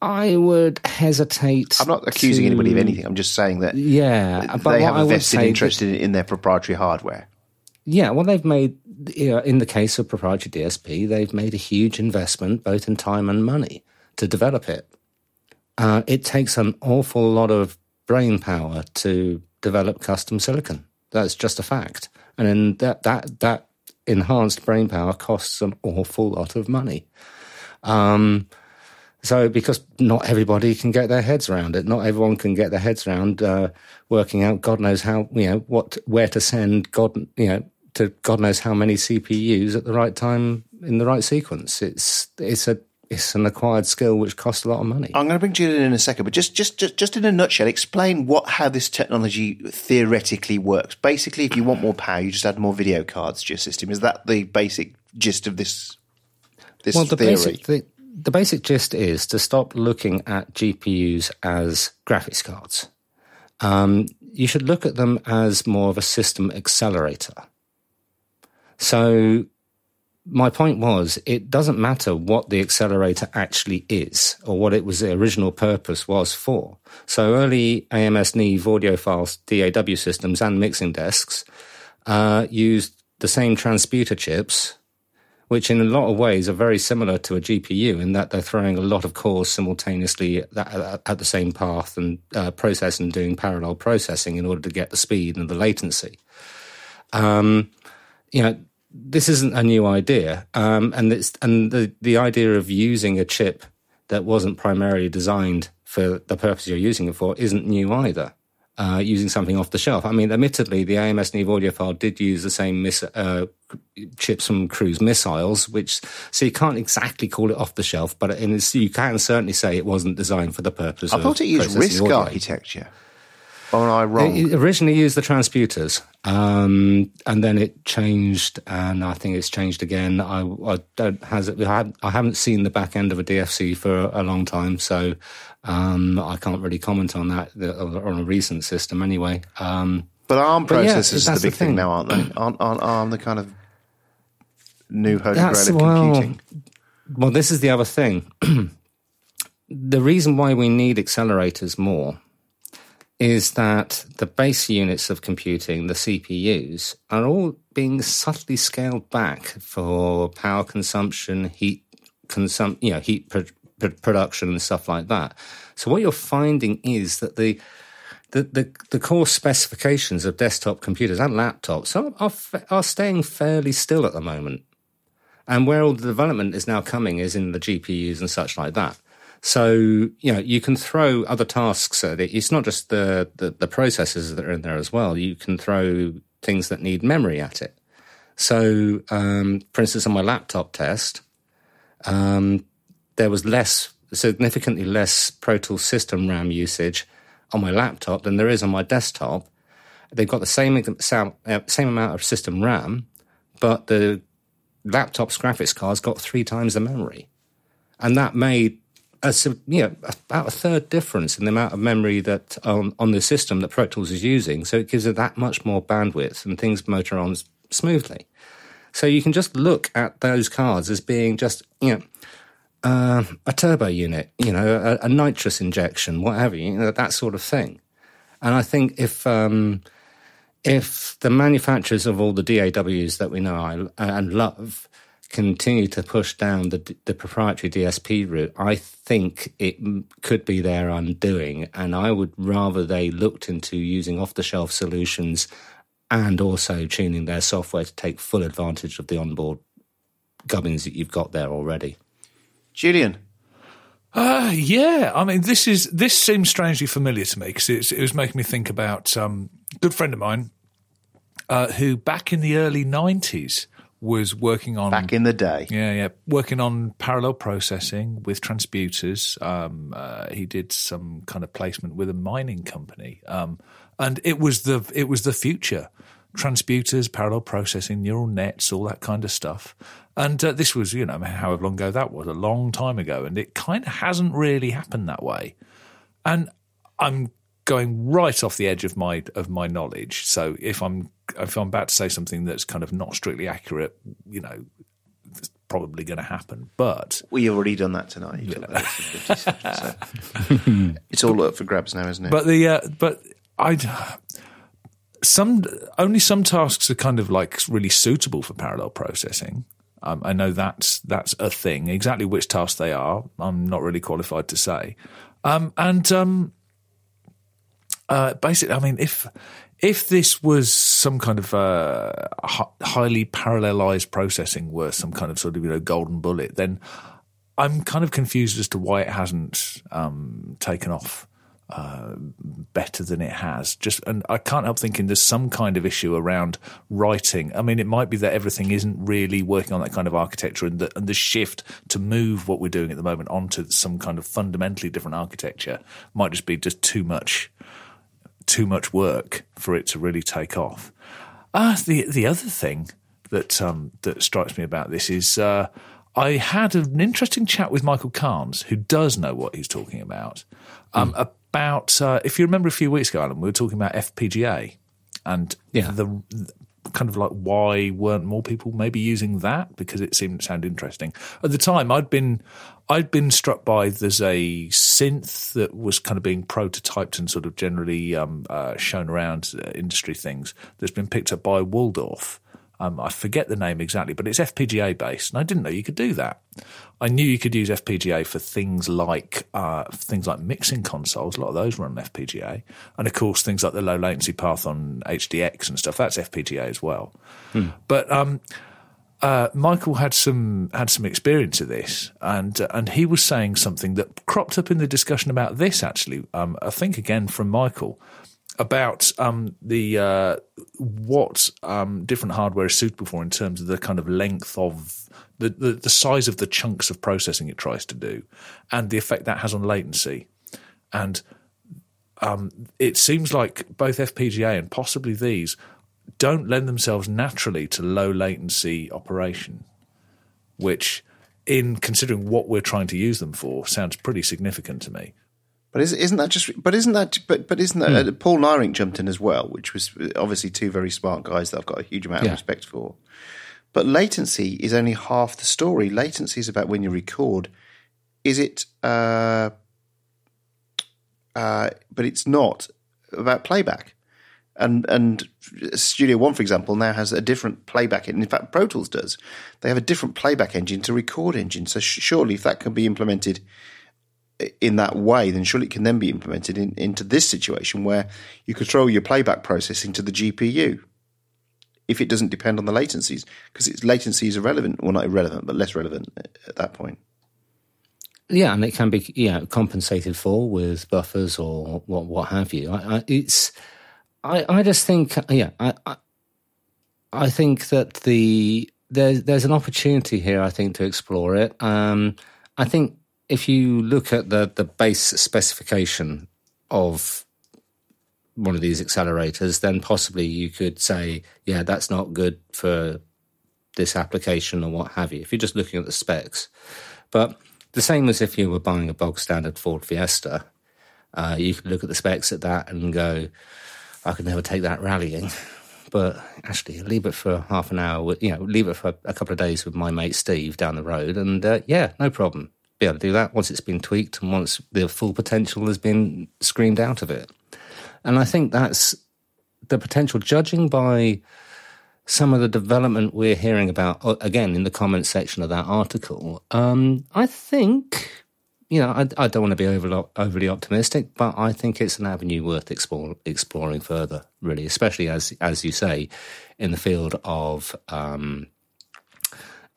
Speaker 4: I would hesitate.
Speaker 2: I'm not accusing to, anybody of anything. I'm just saying that
Speaker 4: yeah,
Speaker 2: they have a vested interest that, in their proprietary hardware.
Speaker 4: Yeah, well, they've made you know, in the case of proprietary DSP, they've made a huge investment both in time and money to develop it. Uh, it takes an awful lot of brain power to develop custom silicon. That's just a fact, and then that that that enhanced brain power costs an awful lot of money. Um, So, because not everybody can get their heads around it, not everyone can get their heads around uh, working out God knows how, you know, what, where to send God, you know, to God knows how many CPUs at the right time in the right sequence. It's it's a it's an acquired skill which costs a lot of money.
Speaker 2: I'm going to bring Julian in a second, but just, just, just, just in a nutshell, explain what how this technology theoretically works. Basically, if you want more power, you just add more video cards to your system. Is that the basic gist of this? This
Speaker 4: well, the
Speaker 2: theory.
Speaker 4: basic the, the basic gist is to stop looking at GPUs as graphics cards. Um, you should look at them as more of a system accelerator. So my point was it doesn't matter what the accelerator actually is or what it was the original purpose was for. So early AMS Neve AudioFiles, DAW systems and mixing desks uh, used the same transputer chips, which in a lot of ways are very similar to a GPU in that they're throwing a lot of cores simultaneously at, the same path and uh, processing and doing parallel processing in order to get the speed and the latency. Um, you know, this isn't a new idea, um, and it's and the the idea of using a chip that wasn't primarily designed for the purpose you're using it for isn't new either. Uh, using something off the shelf. I mean, admittedly, the AMS Neve AudioFile did use the same miss, uh, chips from cruise missiles, which so you can't exactly call it off the shelf, but you can certainly say it wasn't designed for the purpose.
Speaker 2: I thought it used RISC architecture. Or am I wrong?
Speaker 4: It originally used the transputers, um, and then it changed, and I think it's changed again. I, I don't has it. I haven't seen the back end of a DFC for a long time, so um, I can't really comment on that on a recent system anyway. Um,
Speaker 2: but ARM processors yeah, are the big the thing. thing. now, aren't they? Aren't, aren't ARM the kind of new holy grail of well, computing?
Speaker 4: Well, this is the other thing. the reason why we need accelerators more is that the base units of computing, the CPUs, are all being subtly scaled back for power consumption, heat consum, you know, heat pro- pro- production and stuff like that. So what you're finding is that the the, the, the core specifications of desktop computers and laptops are, are, are staying fairly still at the moment. And where all the development is now coming is in the GPUs and such like that. So, you know, you can throw other tasks at it. It's not just the, the, the processes that are in there as well. You can throw things that need memory at it. So, um, for instance, on my laptop test, um, there was less, significantly less Pro Tools system RAM usage on my laptop than there is on my desktop. They've got the same uh, same amount of system RAM, but the laptop's graphics cards got three times the memory, and that made a, you know, about a third difference in the amount of memory that on, on the system that Pro Tools is using. So it gives it that much more bandwidth and things motor on smoothly. So you can just look at those cards as being just, you know, uh, a turbo unit, you know, a, a, nitrous injection, whatever, you know, that sort of thing. And I think if um, if the manufacturers of all the DAWs that we know and love continue to push down the, the proprietary DSP route, I think it could be their undoing. And I would rather they looked into using off the shelf solutions and also tuning their software to take full advantage of the onboard gubbins that you've got there already.
Speaker 2: Julian.
Speaker 3: Uh, yeah, I mean, this is this seems strangely familiar to me because it was making me think about um, a good friend of mine uh, who, back in the early '90s, was working on
Speaker 2: back in the day.
Speaker 3: Yeah, yeah, working on parallel processing with transputers. Um, uh, he did some kind of placement with a mining company, um, and it was the it was the future. Transputers, parallel processing, neural nets, all that kind of stuff. And uh, this was, you know, however long ago that was, a long time ago, and it kind of hasn't really happened that way. And I'm going right off the edge of my of my knowledge. So if I'm if I'm about to say something that's kind of not strictly accurate, you know, it's probably going to happen. But
Speaker 2: we already done that tonight. Yeah. so. it's all up for grabs now, isn't it?
Speaker 3: But the uh, but I some only some tasks are kind of like really suitable for parallel processing. Um, I know that's that's a thing. Exactly which tasks they are, I'm not really qualified to say. Um, and um, uh, basically, I mean, if if this was some kind of uh, highly parallelized processing, were some kind of sort of you know golden bullet, then I'm kind of confused as to why it hasn't um, taken off uh, better than it has. Just and I can't help thinking there's some kind of issue around writing. I mean, it might be that everything isn't really working on that kind of architecture, and the, and the shift to move what we're doing at the moment onto some kind of fundamentally different architecture might just be just too much, too much work for it to really take off. Ah, uh, the the other thing that um, that strikes me about this is. Uh, I had an interesting chat with Michael Carnes, who does know what he's talking about, um, mm about uh, if you remember a few weeks ago, Alan, we were talking about FPGA and yeah. the, the kind of like why weren't more people maybe using that? Because it seemed to sound interesting. At the time i'd been i'd been struck by there's a synth that was kind of being prototyped and sort of generally um, uh, shown around uh, industry things that's been picked up by waldorf um, I forget the name exactly, but it's FPGA based, and I didn't know you could do that. I knew you could use FPGA for things like uh, things like mixing consoles. A lot of those run on FPGA, and of course things like the low latency path on HDX and stuff. That's FPGA as well. Hmm. But um, uh, Michael had some had some experience of this, and uh, and he was saying something that cropped up in the discussion about this. Actually, um, I think again from Michael about um, the uh, what um, different hardware is suitable for in terms of the kind of length of the, the, the size of the chunks of processing it tries to do, and the effect that has on latency, and um, it seems like both FPGA and possibly these don't lend themselves naturally to low latency operation, which, in considering what we're trying to use them for, sounds pretty significant to me.
Speaker 2: But is, not that just? But isn't that? But but isn't that? Hmm. Uh, Paul Neyrinck jumped in as well, which was obviously two very smart guys that I've got a huge amount yeah. of respect for. But latency is only half the story. Latency is about when you record. Is it? Uh, uh, but it's not about playback. And and Studio One, for example, now has a different playback. And in fact, Pro Tools does. They have a different playback engine to record engine. So surely, if that can be implemented in that way, then surely it can then be implemented in, into this situation where you control your playback processing to the GPU if it doesn't depend on the latencies, because its latency is irrelevant, well, not irrelevant, but less relevant at that point.
Speaker 4: Yeah, and it can be yeah compensated for with buffers or what what have you. I, I, it's I I just think yeah I, I I think that the there's there's an opportunity here. I think to explore it. Um, I think if you look at the the base specification of one of these accelerators, then possibly you could say, yeah, that's not good for this application or what have you. If you're just looking at the specs, but the same as if you were buying a bog standard Ford Fiesta, uh, you could look at the specs at that and go, I could never take that rallying. But actually, leave it for half an hour. you know, leave it for a couple of days with my mate Steve down the road, and uh, yeah, no problem be able to do that once it's been tweaked and once the full potential has been screamed out of it. And I think that's the potential, judging by some of the development we're hearing about, uh, again, in the comments section of that article. Um, I think, you know, I, I don't want to be over, overly optimistic, but I think it's an avenue worth explore, exploring further, really, especially as, as you say, in the field of um,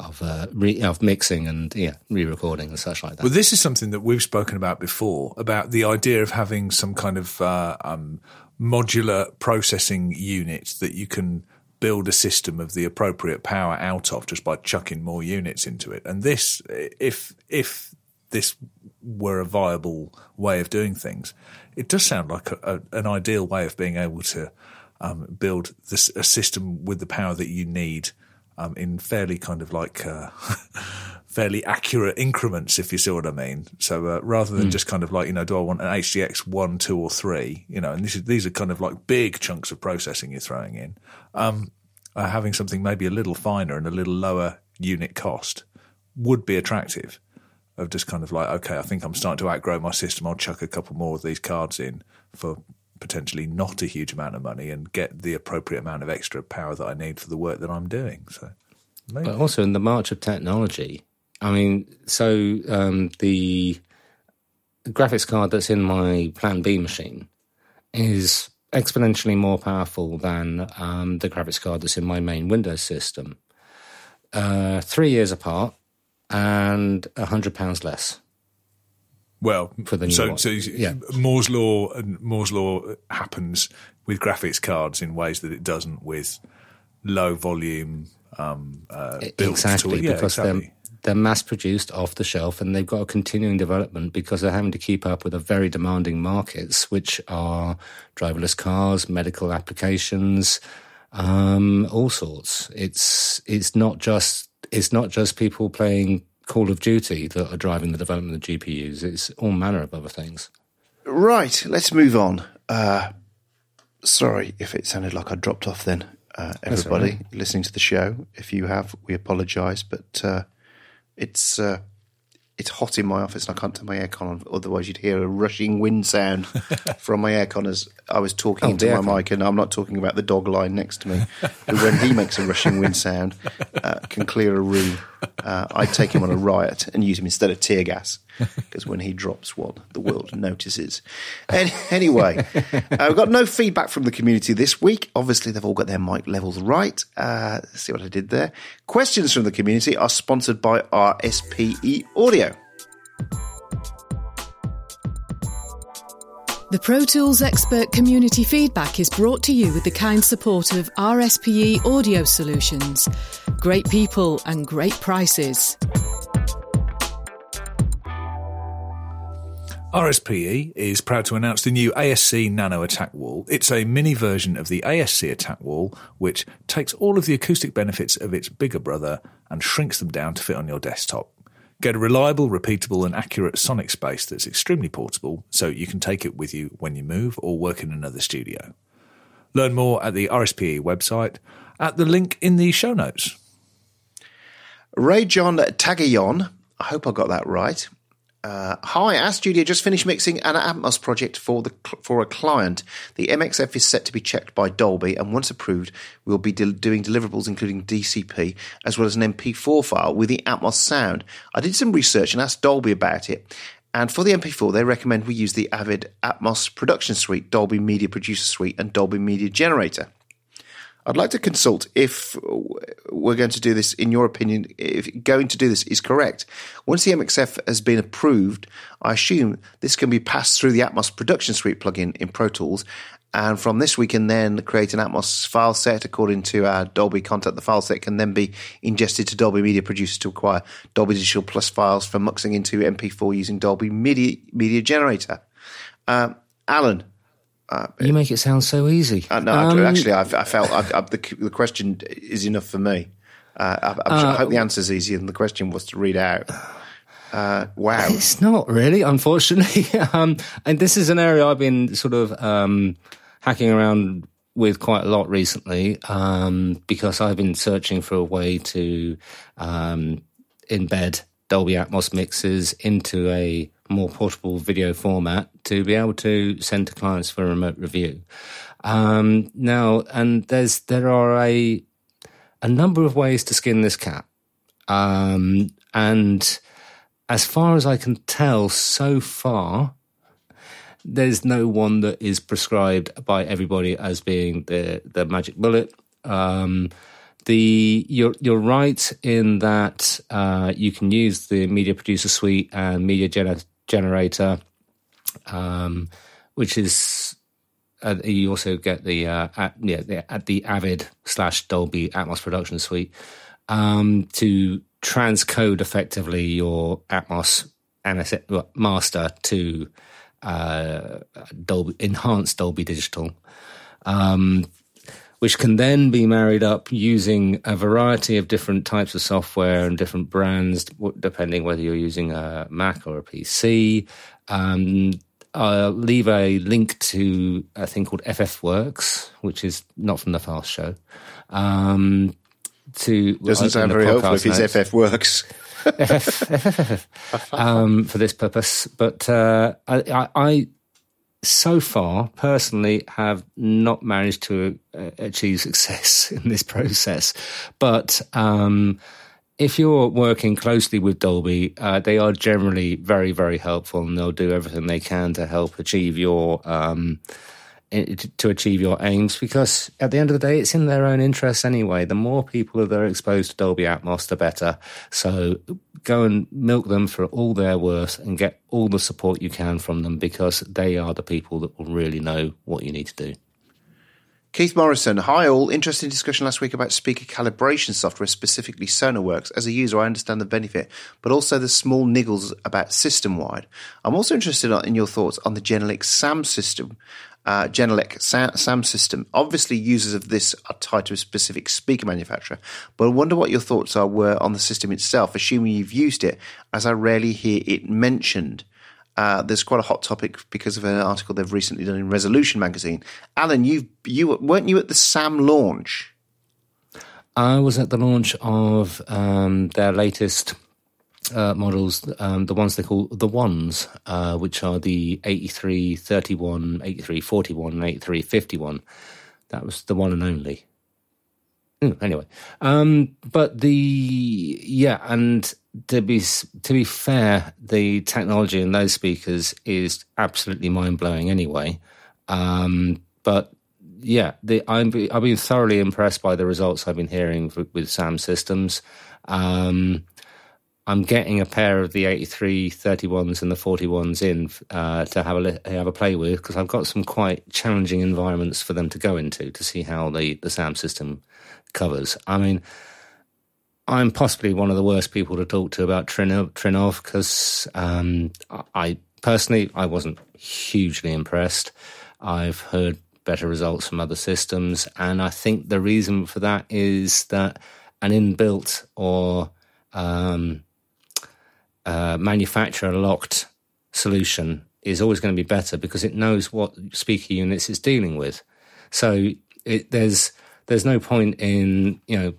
Speaker 4: of uh, re- of mixing and yeah, re-recording and such like that.
Speaker 3: Well, this is something that we've spoken about before about the idea of having some kind of uh, um, modular processing unit that you can build a system of the appropriate power out of just by chucking more units into it. And this, if if this were a viable way of doing things, it does sound like a, a, an ideal way of being able to um, build this, a system with the power that you need um, in fairly kind of like uh, fairly accurate increments, if you see what I mean. So uh, rather than mm. just kind of like you know, do I want an HDX one, two, or three? You know, and is, these are kind of like big chunks of processing you're throwing in. Um, uh, having something maybe a little finer and a little lower unit cost would be attractive. Of just kind of like, okay, I think I'm starting to outgrow my system. I'll chuck a couple more of these cards in for potentially not a huge amount of money and get the appropriate amount of extra power that I need for the work that I'm doing. So,
Speaker 4: maybe. but also in the march of technology, I mean, so um, the graphics card that's in my Plan B machine is exponentially more powerful than um, the graphics card that's in my main Windows system. Uh, three years apart, and a hundred pounds less.
Speaker 3: Well,
Speaker 4: For the new
Speaker 3: so,
Speaker 4: one.
Speaker 3: so
Speaker 4: Yeah.
Speaker 3: Moore's law and Moore's law happens with graphics cards in ways that it doesn't with low volume um, uh,
Speaker 4: exactly.
Speaker 3: Yeah,
Speaker 4: because
Speaker 3: exactly.
Speaker 4: they're they're mass produced off the shelf and they've got a continuing development because they're having to keep up with a very demanding markets which are driverless cars medical applications um, all sorts it's it's not just it's not just people playing call of duty that are driving the development of gpus it's all manner of other things
Speaker 2: Right, let's move on. Uh, sorry if it sounded like I dropped off then, uh, everybody listening to the show. If you have, we apologise, but uh, it's uh, it's hot in my office and I can't turn my aircon on. Otherwise, you'd hear a rushing wind sound from my aircon as I was talking
Speaker 4: Oh,
Speaker 2: into my mic. And I'm not talking about the dog lying next to me, who, when he makes a rushing wind sound, uh, can clear a room. Uh, I take him on a riot and use him instead of tear gas because when he drops one, the world notices. Any, anyway, uh, we've got no feedback from the community this week. Obviously, they've all got their mic levels right. Uh, see what I did there. Questions from the community are sponsored by RSPE Audio.
Speaker 6: The Pro Tools Expert Community Feedback is brought to you with the kind support of RSPE Audio Solutions. Great people and great prices.
Speaker 3: RSPE is proud to announce the new ASC Nano Attack Wall. It's a mini version of the ASC Attack Wall, which takes all of the acoustic benefits of its bigger brother and shrinks them down to fit on your desktop. Get a reliable, repeatable, and accurate sonic space that's extremely portable, so you can take it with you when you move or work in another studio. Learn more at the RSPE website at the link in the show notes.
Speaker 2: Ray John Tagayon, I hope I got that right. Uh, hi, our studio just finished mixing an Atmos project for the for a client. The MXF is set to be checked by Dolby, and once approved, we'll be del- doing deliverables including DCP as well as an MP4 file with the Atmos sound. I did some research and asked Dolby about it, and for the MP4, they recommend we use the Avid Atmos Production Suite, Dolby Media Producer Suite, and Dolby Media Generator. I'd like to consult if we're going to do this, in your opinion, if going to do this is correct. Once the MXF has been approved, I assume this can be passed through the Atmos Production Suite plugin in Pro Tools. And from this, we can then create an Atmos file set according to our Dolby content. The file set can then be ingested to Dolby Media Producer to acquire Dolby Digital Plus files for muxing into MP4 using Dolby Media, Media Generator. Um, Alan,
Speaker 4: you make it sound so easy
Speaker 2: uh, no,
Speaker 4: Um,
Speaker 2: actually, I, I felt I, I, the, the question is enough for me. Uh, I, I hope the answer's easy, and the question was to read out. Uh, wow.
Speaker 4: It's not really, unfortunately. um, and this is an area I've been sort of um, hacking around with quite a lot recently um, because I've been searching for a way to um, embed Dolby Atmos mixes into a more portable video format to be able to send to clients for remote review. Um, now, and there's there are a a number of ways to skin this cat, um, and as far as I can tell, so far, there's no one that is prescribed by everybody as being the the magic bullet. Um, the you're you're right in that uh, you can use the media producer suite and media gener- generator, um, which is uh, you also get the uh, at, yeah the, at the Avid slash Dolby Atmos production suite um, to transcode effectively your Atmos NS master to uh, Dolby enhanced Dolby Digital, um, which can then be married up using a variety of different types of software and different brands, depending whether you're using a Mac or a PC. Um, I'll leave a link to a thing called FFWorks, which is not from the Fast Show. Um, to
Speaker 2: Doesn't sound very hopeful if
Speaker 4: podcast
Speaker 2: his
Speaker 4: notes
Speaker 2: FF works.
Speaker 4: um, for this purpose. But uh, I, I, so far, personally, have not managed to uh, achieve success in this process. But um, if you're working closely with Dolby, uh, they are generally very, very helpful, and they'll do everything they can to help achieve your um, to achieve your aims because at the end of the day, it's in their own interest anyway. The more people that are exposed to Dolby Atmos, the better. So go and milk them for all their worth and get all the support you can from them because they are the people that will really know what you need to do.
Speaker 2: Keith Morrison, hi all. Interesting discussion last week about speaker calibration software, specifically Sonarworks. As a user, I understand the benefit, but also the small niggles about system wide. I'm also interested in your thoughts on the Genelec SAM system. Uh, Genelec SAM system. Obviously, users of this are tied to a specific speaker manufacturer, but I wonder what your thoughts are were on the system itself, assuming you've used it, as I rarely hear it mentioned. Uh, there's quite a hot topic because of an article they've recently done in Resolution magazine. Alan, you you weren't you at the SAM launch?
Speaker 4: I was at the launch of um, their latest uh, models, um, the ones they call the ones, uh, which are the 8331, 8341, and 8351. That was the one and only. Anyway, um, but the yeah, and to be to be fair, the technology in those speakers is absolutely mind blowing. Anyway, um, but yeah, the, I'm I've been thoroughly impressed by the results I've been hearing with, with SAM systems. Um, I'm getting a pair of the 83 31s and the 41s in uh, to have a have a play with because I've got some quite challenging environments for them to go into to see how the the SAM system covers. I mean I'm possibly one of the worst people to talk to about Trinnov because um, I personally I wasn't hugely impressed. I've heard better results from other systems, and I think the reason for that is that an inbuilt or um, manufacturer locked solution is always going to be better because it knows what speaker units it's dealing with. So it, there's there's no point in you know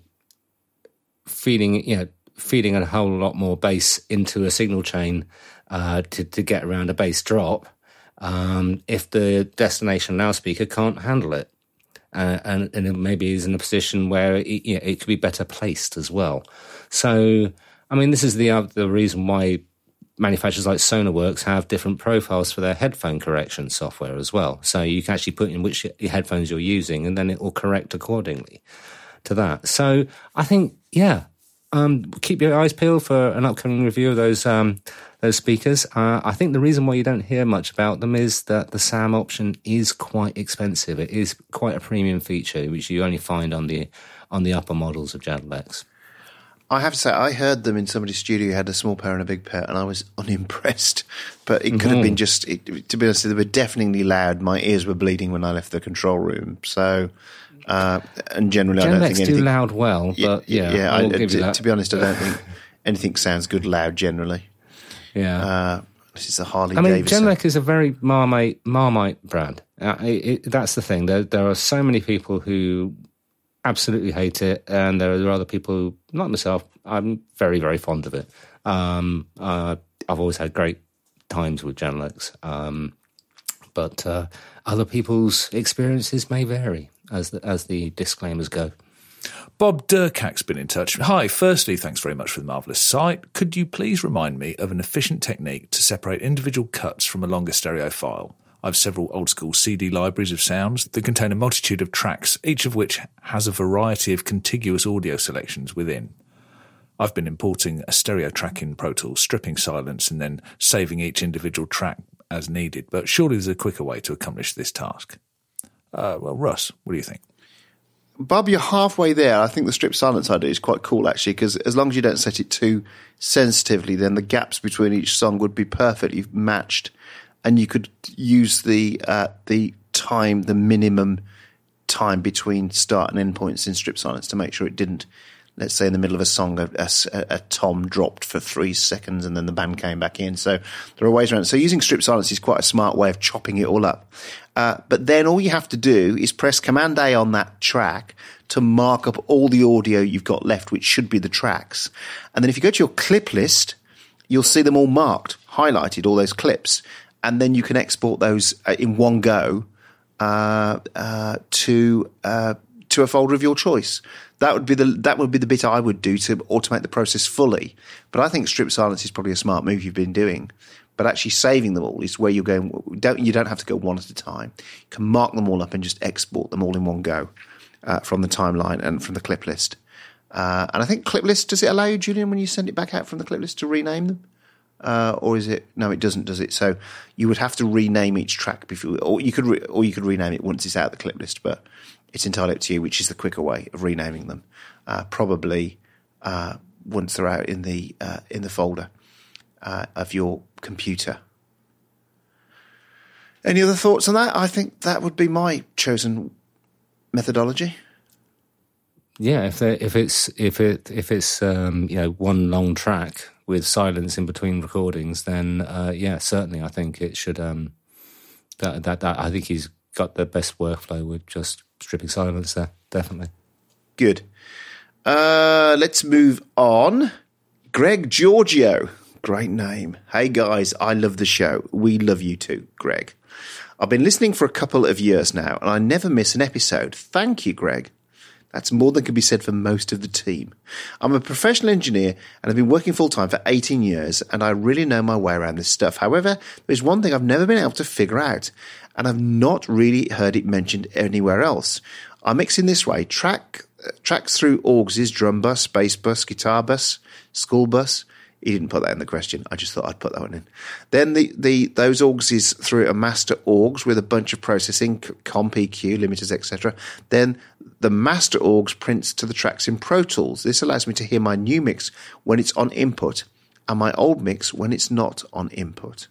Speaker 4: feeding you know feeding a whole lot more bass into a signal chain uh, to to get around a bass drop um, if the destination loudspeaker can't handle it. Uh, and, and it maybe is in a position where it, you know, it could be better placed as well. So, I mean, this is the the reason why manufacturers like Sonarworks have different profiles for their headphone correction software as well. So you can actually put in which headphones you're using, and then it will correct accordingly to that. So I think, yeah, um, keep your eyes peeled for an upcoming review of those um, those speakers. Uh, I think the reason why you don't hear much about them is that the SAM option is quite expensive. It is quite a premium feature, which you only find on the on the upper models of Genelecs.
Speaker 2: I have to say, I heard them in somebody's studio who had a small pair and a big pair, and I was unimpressed. But it could mm-hmm. have been just, it, to be honest, they were deafeningly loud. My ears were bleeding when I left the control room. So uh, and generally,
Speaker 4: Gen
Speaker 2: I don't think anything
Speaker 4: do loud well, but yeah, yeah. I,
Speaker 2: to, to, be honest, I don't think anything sounds good loud generally.
Speaker 4: Yeah. Uh,
Speaker 2: this is a Harley.
Speaker 4: I mean. Genelec is a very marmite marmite brand. Uh, it, it, that's the thing. There, there are so many people who absolutely hate it, and there are other people, not myself. I'm very very fond of it. Um, uh, I've always had great times with Genelecs, um, but uh, other people's experiences may vary as the, as the disclaimers go.
Speaker 3: Bob Durkak's been in touch. Hi, firstly, thanks very much for the marvellous site. Could you please remind me of an efficient technique to separate individual cuts from a longer stereo file? I have several old school CD libraries of sounds that contain a multitude of tracks, each of which has a variety of contiguous audio selections within. I've been importing a stereo track in Pro Tools, stripping silence, and then saving each individual track as needed, but surely there's a quicker way to accomplish this task. Uh, well, Russ, what do you think?
Speaker 2: Bob, you're halfway there. I think the strip silence idea is quite cool, actually, because as long as you don't set it too sensitively, then the gaps between each song would be perfectly matched, and you could use the uh, the time, the minimum time between start and end points in strip silence to make sure it didn't let's say in the middle of a song, a, a, a, tom dropped for three seconds and then the band came back in. So there are ways around. So using strip silence is quite a smart way of chopping it all up. Uh, but then all you have to do is press Command A on that track to mark up all the audio you've got left, which should be the tracks. And then if you go to your clip list, you'll see them all marked, highlighted, all those clips. And then you can export those uh, in one go uh, uh to uh, to a folder of your choice. That would be the that would be the bit I would do to automate the process fully. But I think strip silence is probably a smart move you've been doing. but actually saving them all is where you're going. Don't you don't have to go one at a time. You can mark them all up and just export them all in one go uh, from the timeline and from the clip list. Uh, and I think clip list does it allow you, Julian, when you send it back out from the clip list to rename them? Uh, or is it no? It doesn't, does it? So you would have to rename each track before, or you could, re, or you could rename it once it's out of the clip list. But it's entirely up to you, which is the quicker way of renaming them. Uh, probably uh, once they're out in the uh, in the folder uh, of your computer. Any other thoughts on that? I think that would be my chosen methodology.
Speaker 4: Yeah, if if it's if it if it's um, you know one long track with silence in between recordings, then uh, yeah, certainly I think it should. Um, that, that that I think he's got the best workflow with just stripping silence there. Definitely.
Speaker 2: Good. Uh, let's move on. Greg Giorgio. Great name. Hey guys, I love the show. We love you too, Greg. I've been listening for a couple of years now and I never miss an episode. Thank you, Greg. That's more than can be said for most of the team. I'm a professional engineer and I've been working full time for 18 years and I really know my way around this stuff. However, there's one thing I've never been able to figure out and I've not really heard it mentioned anywhere else. I mix in this way track uh, tracks through AUX's drum bus, bass bus, guitar bus, school bus, he didn't put that in the question. I just thought I'd put that one in. Then the, the those AUX is through a master orgs with a bunch of processing, comp EQ, limiters, etc. Then the master orgs prints to the tracks in Pro Tools. This allows me to hear my new mix when it's on input and my old mix when it's not on input.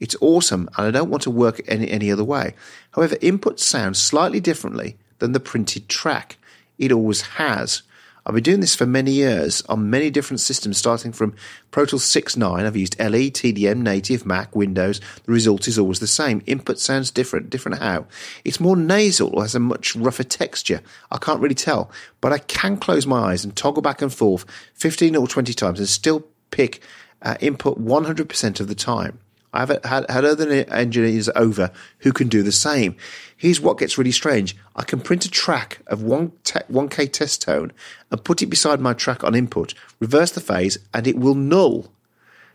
Speaker 2: It's awesome and I don't want to work any, any other way. However, input sounds slightly differently than the printed track. It always has. I've been doing this for many years on many different systems, starting from Pro Tools 6.9. I've used LE, TDM, Native, Mac, Windows. The result is always the same. Input sounds different. Different how? It's more nasal or has a much rougher texture. I can't really tell, but I can close my eyes and toggle back and forth 15 or 20 times and still pick uh, input 100% of the time. I've had, had other engineers over who can do the same. Here's what gets really strange. I can print a track of 1 te- 1K test tone and put it beside my track on input, reverse the phase, and it will null.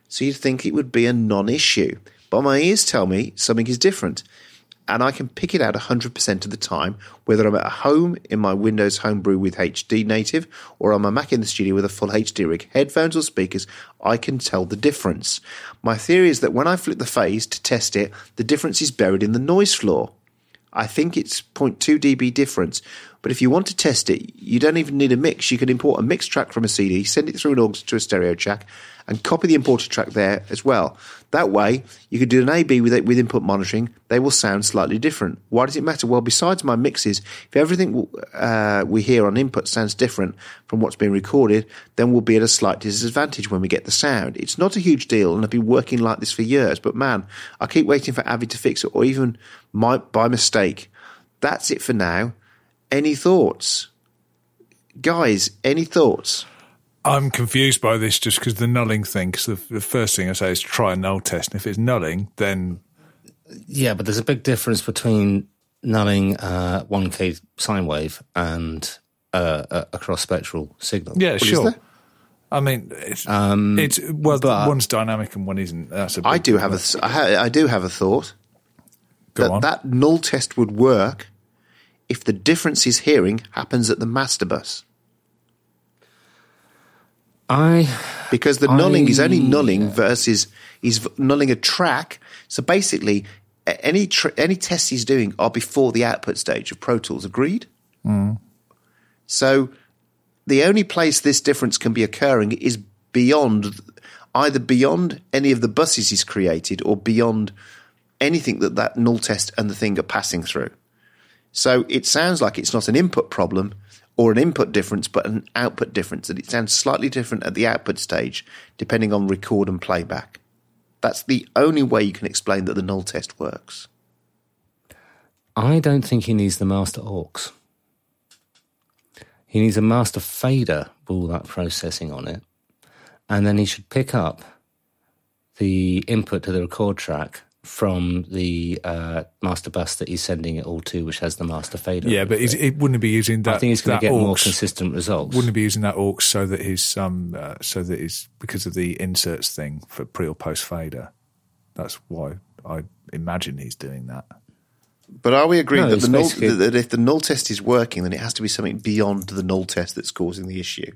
Speaker 2: So you'd think it would be a non issue. But my ears tell me something is different and I can pick it out 100% of the time, whether I'm at home in my Windows Homebrew with HD Native or on my Mac in the studio with a full HD rig, headphones or speakers, I can tell the difference. My theory is that when I flip the phase to test it, the difference is buried in the noise floor. I think it's 0.2 dB difference, but if you want to test it, you don't even need a mix. You can import a mix track from a CD, send it through an AUX to a stereo jack, and copy the imported track there as well. That way, you could do an A/B with with input monitoring. They will sound slightly different. Why does it matter? Well, besides my mixes, if everything uh, we hear on input sounds different from what's being recorded, then we'll be at a slight disadvantage when we get the sound. It's not a huge deal, and I've been working like this for years. But man, I keep waiting for Avid to fix it, or even my, by mistake. That's it for now. Any thoughts, guys? Any thoughts?
Speaker 3: I'm confused by this just because the nulling thing. Because the, the, first thing I say is try a null test, and if it's nulling, then
Speaker 4: yeah, but there's a big difference between nulling uh, 1K sine wave and uh, a cross spectral signal.
Speaker 3: Yeah, what sure. I mean, it's, um, it's well, one's dynamic and one isn't. That's a
Speaker 2: I do have a, I, I do have a thought. Go that on. that null test would work if the difference is hearing happens at the master bus.
Speaker 4: I
Speaker 2: because the nulling is only nulling versus he's nulling a track. So basically, any tr- any tests he's doing are before the output stage of Pro Tools. Agreed.
Speaker 3: Mm.
Speaker 2: So the only place this difference can be occurring is beyond either beyond any of the buses he's created or beyond anything that that null test and the thing are passing through. So it sounds like it's not an input problem or an input difference, but an output difference, that it sounds slightly different at the output stage, depending on record and playback. That's the only way you can explain that the null test works.
Speaker 4: I don't think he needs the master AUX. He needs a master fader with all that processing on it. And then he should pick up the input to the record track from the uh, master bus that he's sending it all to, which has the master fader.
Speaker 3: Yeah, but it. it wouldn't be using that.
Speaker 4: I think he's going
Speaker 3: to
Speaker 4: get
Speaker 3: AUX,
Speaker 4: more consistent results.
Speaker 3: Wouldn't be using that AUX so that his um uh, so that his because of the inserts thing for pre or post fader. that's why I imagine he's doing that.
Speaker 2: But are we agreeing
Speaker 4: No,
Speaker 2: that the null,
Speaker 4: basically-
Speaker 2: that if the null test is working, then it has to be something beyond the null test that's causing the issue?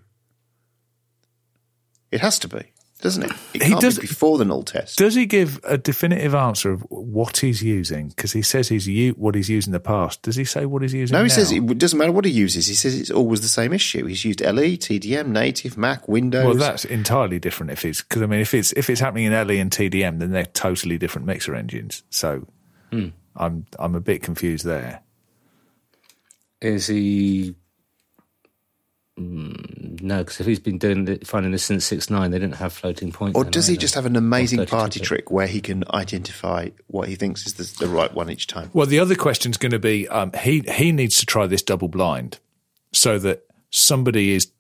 Speaker 2: It has to be, doesn't it? It
Speaker 3: He
Speaker 2: can't
Speaker 3: does-
Speaker 2: be before the null test.
Speaker 3: Does he give a definitive answer of what he's using? Because he says he's u- what he's used in the past. Does he say what he's using?
Speaker 2: no, he
Speaker 3: now?
Speaker 2: says it doesn't matter what he uses. He says it's always the same issue. He's used LE, TDM, Native, Mac, Windows.
Speaker 3: Well, that's entirely different. If it's because I mean, if it's if it's happening in LE and TDM, then they're totally different mixer engines. So hmm. I'm I'm a bit confused there.
Speaker 4: Is he? Mm, no, because if he's been doing it, finding this since six nine, they didn't have floating point.
Speaker 2: or
Speaker 4: then
Speaker 2: does he
Speaker 4: either.
Speaker 2: just have an amazing party trick where he can identify what he thinks is the, the right one each time?
Speaker 3: Well, the other question is going to be um, he he needs to try this double blind so that somebody is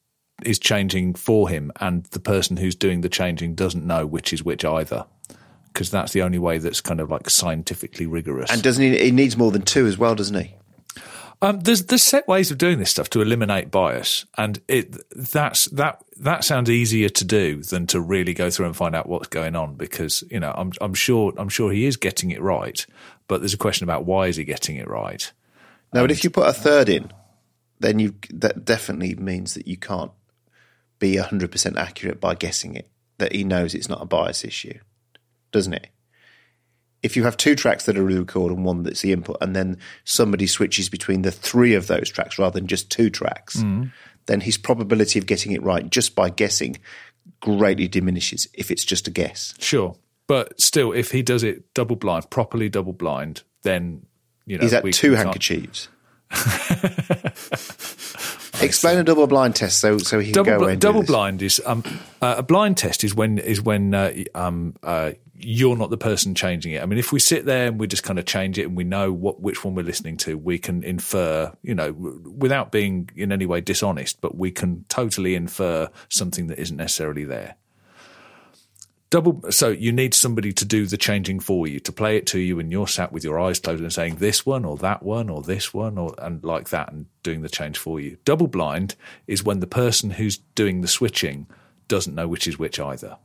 Speaker 3: is changing for him, and the person who's doing the changing doesn't know which is which either. Because that's the only way that's kind of like scientifically rigorous.
Speaker 2: And doesn't he? He needs more than two as well, doesn't he?
Speaker 3: Um, there's there's set ways of doing this stuff to eliminate bias, and it that's that that sounds easier to do than to really go through and find out what's going on. Because you know, I'm I'm sure I'm sure he is getting it right, but there's a question about why is he getting it right.
Speaker 2: No, but if you put a third in, then you that definitely means that you can't be hundred percent accurate by guessing it. That he knows it's not a bias issue, doesn't it? If you have two tracks that are the record and one that's the input, and then somebody switches between the three of those tracks rather than just two tracks, mm. then his probability of getting it right just by guessing greatly diminishes if it's just a guess.
Speaker 3: Sure, but still, if he does it double blind, properly double blind, then you know
Speaker 2: He's at two handkerchiefs. Explain a double blind test so so he can
Speaker 3: double,
Speaker 2: go
Speaker 3: bl-
Speaker 2: away and do
Speaker 3: double blind is um, uh, a blind test is when is when uh, um, uh, you're not the person changing it. I mean, if we sit there and we just kind of change it and we know what which one we're listening to, we can infer, you know, without being in any way dishonest, but we can totally infer something that isn't necessarily there. Double, so you need somebody to do the changing for you, to play it to you, and you're sat with your eyes closed and saying this one or that one or this one or and like that, and doing the change for you. Double blind is when the person who's doing the switching doesn't know which is which either,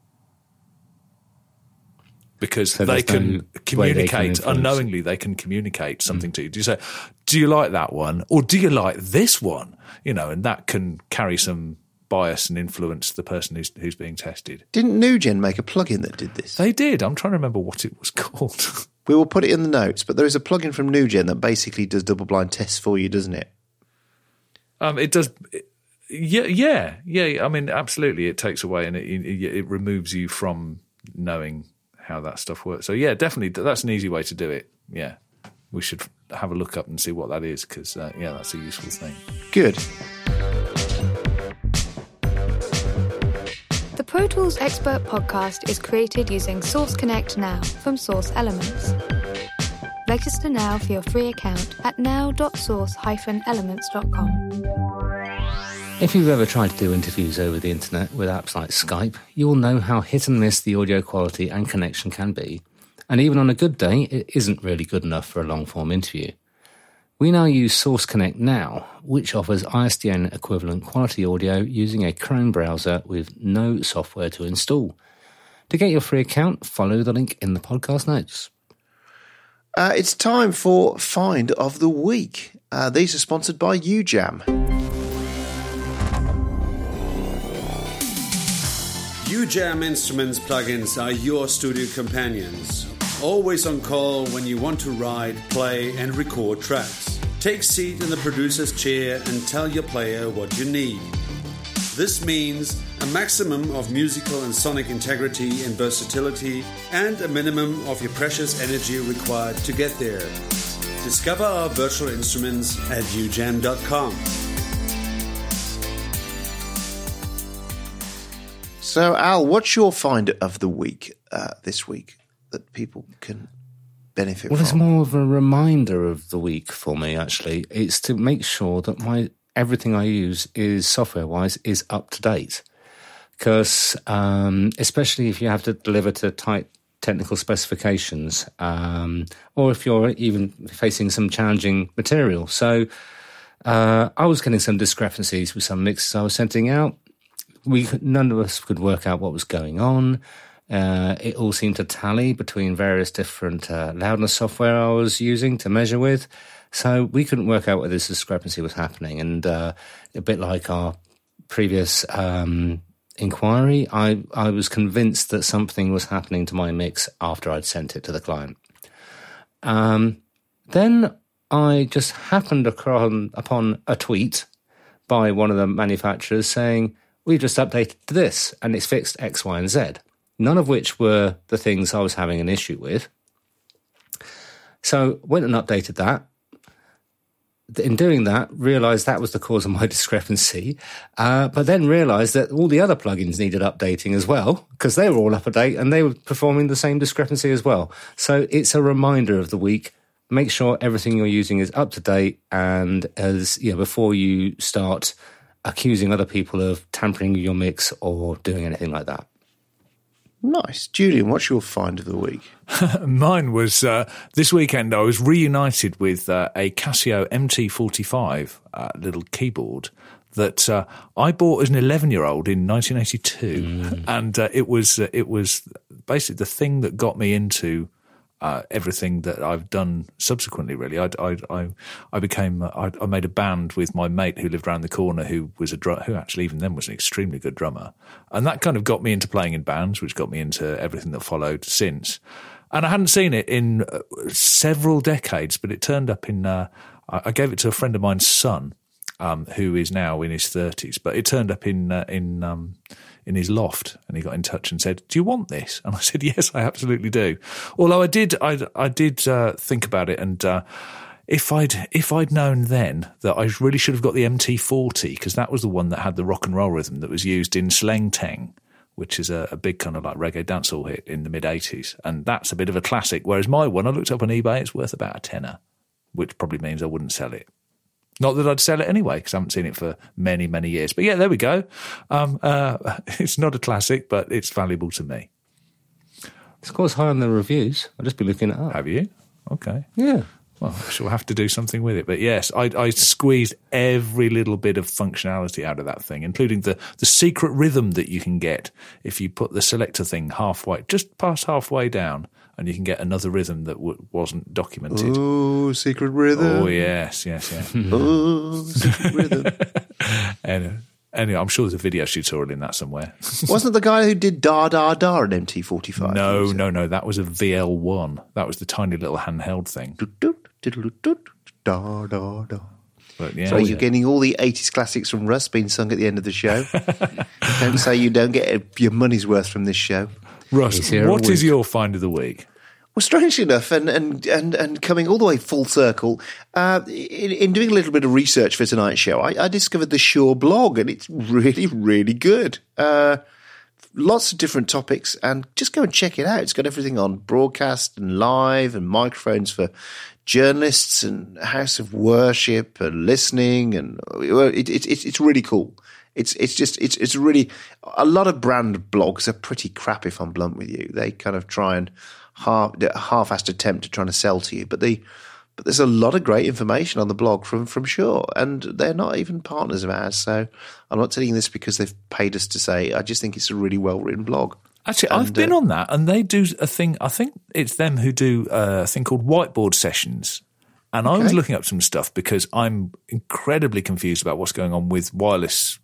Speaker 3: because
Speaker 4: So
Speaker 3: they can
Speaker 4: they can
Speaker 3: communicate unknowingly. They can communicate something mm. to you. Do you say, "Do you like that one?" or "Do you like this one?" You know, and that can carry some bias and influence the person who's who's being tested.
Speaker 2: Didn't Nugen make a plugin that did this?
Speaker 3: They did. I'm trying to remember what it was called.
Speaker 2: We will put it in the notes, but there is a plugin from Nugen that basically does double blind tests for you, doesn't it?
Speaker 3: um, it does. Yeah, yeah, yeah. I mean, absolutely. It takes away and it, it, it removes you from knowing how that stuff works. So yeah, definitely, that's an easy way to do it. Yeah, we should have a look up and see what that is because uh, yeah, that's a useful thing.
Speaker 2: Good.
Speaker 7: Pro Tools Expert podcast is created using Source Connect Now from Source Elements. Register now for your free account at now.source-elements.com.
Speaker 4: If you've ever tried to do interviews over the internet with apps like Skype, you will know how hit and miss the audio quality and connection can be. And even on a good day, it isn't really good enough for a long form interview. We now use Source Connect Now, which offers ISDN equivalent quality audio using a Chrome browser with no software to install. To get your free account, follow the link in the podcast notes.
Speaker 2: Uh, it's time for Find of the Week. Uh, these are sponsored by UJAM.
Speaker 8: UJAM Instruments plugins are your studio companions. Always on call when you want to ride, play, and record tracks. Take seat in the producer's chair and tell your player what you need. This means a maximum of musical and sonic integrity and versatility, and a minimum of your precious energy required to get there. Discover our virtual instruments at ujam.com.
Speaker 2: So, Al, what's your find of the week uh, this week that people can benefit from.
Speaker 4: Well, it's more of a reminder of the week for me. Actually, it's to make sure that my everything I use is software wise is up to date. Because um, especially if you have to deliver to tight technical specifications, um, or if you're even facing some challenging material. So uh, I was getting some discrepancies with some mixes I was sending out. We none of us could work out what was going on. Uh, it all seemed to tally between various different uh, loudness software I was using to measure with. So we couldn't work out where this discrepancy was happening. And uh, a bit like our previous um, inquiry, I, I was convinced that something was happening to my mix after I'd sent it to the client. Um, then I just happened upon, upon a tweet by one of the manufacturers saying, We've just updated this and it's fixed X, Y, and Z, none of which were the things I was having an issue with. So went and updated that. In doing that, realized that was the cause of my discrepancy, uh, but then realized that all the other plugins needed updating as well because they were all up to date and they were performing the same discrepancy as well. So it's a reminder of the week make sure everything you're using is up to date and as you know, before you start accusing other people of tampering your mix or doing anything like that.
Speaker 2: Nice. Julian, what's your find of the week?
Speaker 3: Mine was uh, this weekend, I was reunited with uh, a Casio MT45 uh, little keyboard that uh, I bought as an 11 year old in 1982. Mm. And uh, it was, uh, it was basically the thing that got me into uh, everything that I've done subsequently. Really, I I I, I became I, I, made a band with my mate who lived around the corner, who was a dr- who actually even then was an extremely good drummer, and that kind of got me into playing in bands, which got me into everything that followed since. And I hadn't seen it in uh, several decades, but it turned up in. Uh, I gave it to a friend of mine's son, um, who is now in his thirties, but it turned up in uh, in. Um, in his loft, and he got in touch and said, "Do you want this?" And I said, "Yes, I absolutely do." Although I did, I, I did uh, think about it, and uh, if I'd if I'd known then that I really should have got the MT40 because that was the one that had the rock and roll rhythm that was used in Sleng Teng which is a, a, big kind of like reggae dancehall hit in the mid 80s. And that's a bit of a classic. Whereas my one, I looked up on eBay, it's worth about a tenner, which probably means I wouldn't sell it. Not that I'd sell it anyway, because I haven't seen it for many, many years. But yeah, there we go. Um, uh, it's not a classic, but it's valuable to me.
Speaker 4: It scores high on the reviews. I'll just be looking it up.
Speaker 3: Have you? Okay.
Speaker 4: Yeah.
Speaker 3: Well, I shall have to do something with it. But yes, I, I, squeezed every little bit of functionality out of that thing, including the, the secret rhythm that you can get if you put the selector thing halfway, just past halfway down, and you can get another rhythm that w- wasn't documented.
Speaker 2: Oh, secret rhythm.
Speaker 3: Oh, yes, yes, yes.
Speaker 2: oh, secret rhythm.
Speaker 3: anyway, anyway, I'm sure there's a video tutorial in that somewhere.
Speaker 2: Wasn't the guy who did Da Da Da an MT45?
Speaker 3: No, no, no. That was a VL1. That was the tiny little handheld thing.
Speaker 2: Da Da Da.
Speaker 3: But, yeah,
Speaker 2: so you're getting all the 80s classics from Russ being sung at the end of the show. don't say you don't get your money's worth from this show.
Speaker 3: Russ, what is your find of the week?
Speaker 2: Well, strangely enough, and, and, and, and coming all the way full circle, uh, in, in, doing a little bit of research for tonight's show, I, I discovered the Shure blog, and it's really, really good. Uh, lots of different topics, and just go and check it out. It's got everything on broadcast and live, and microphones for journalists, and house of worship, and listening, and it, it, it, it's really cool. It's it's just it's it's really a lot of brand blogs are pretty crap if I'm blunt with you. They kind of try and half half-assed attempt at trying to sell to you, but they but there's a lot of great information on the blog from from Shure, and they're not even partners of ours. So I'm not telling you this because they've paid us to say. I just think it's a really well written blog.
Speaker 3: Actually, and, I've been uh, on that, and they do a thing. I think it's them who do a thing called whiteboard sessions. And okay. I was looking up some stuff because I'm incredibly confused about what's going on with wireless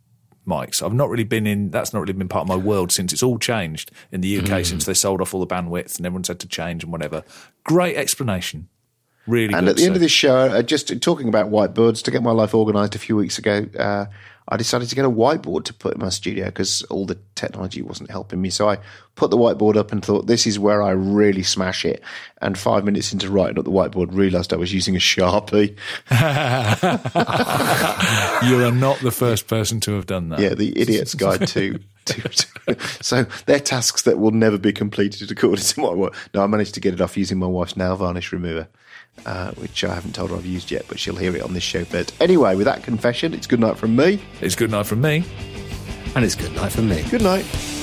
Speaker 3: mics. I've not really been in. That's not really been part of my world since it's all changed in the UK mm. since they sold off all the bandwidth and everyone's had to change and whatever. Great explanation. Really.
Speaker 2: And
Speaker 3: good,
Speaker 2: at the so. end of this show, uh, just talking about whiteboards to get my life organised a few weeks ago. Uh, I decided to get a whiteboard to put in my studio because all the technology wasn't helping me. So I put the whiteboard up and thought, this is where I really smash it. And five minutes into writing up the whiteboard, realised I was using a Sharpie.
Speaker 3: you are not the first person to have done that.
Speaker 2: Yeah, the idiot's guide to. to, to so they're tasks that will never be completed according to my work. No, I managed to get it off using my wife's nail varnish remover uh, which I haven't told her I've used yet, but she'll hear it on this show. But anyway, with that confession, it's good night from me.
Speaker 3: It's good night from me.
Speaker 4: And it's good night from me.
Speaker 2: Good night.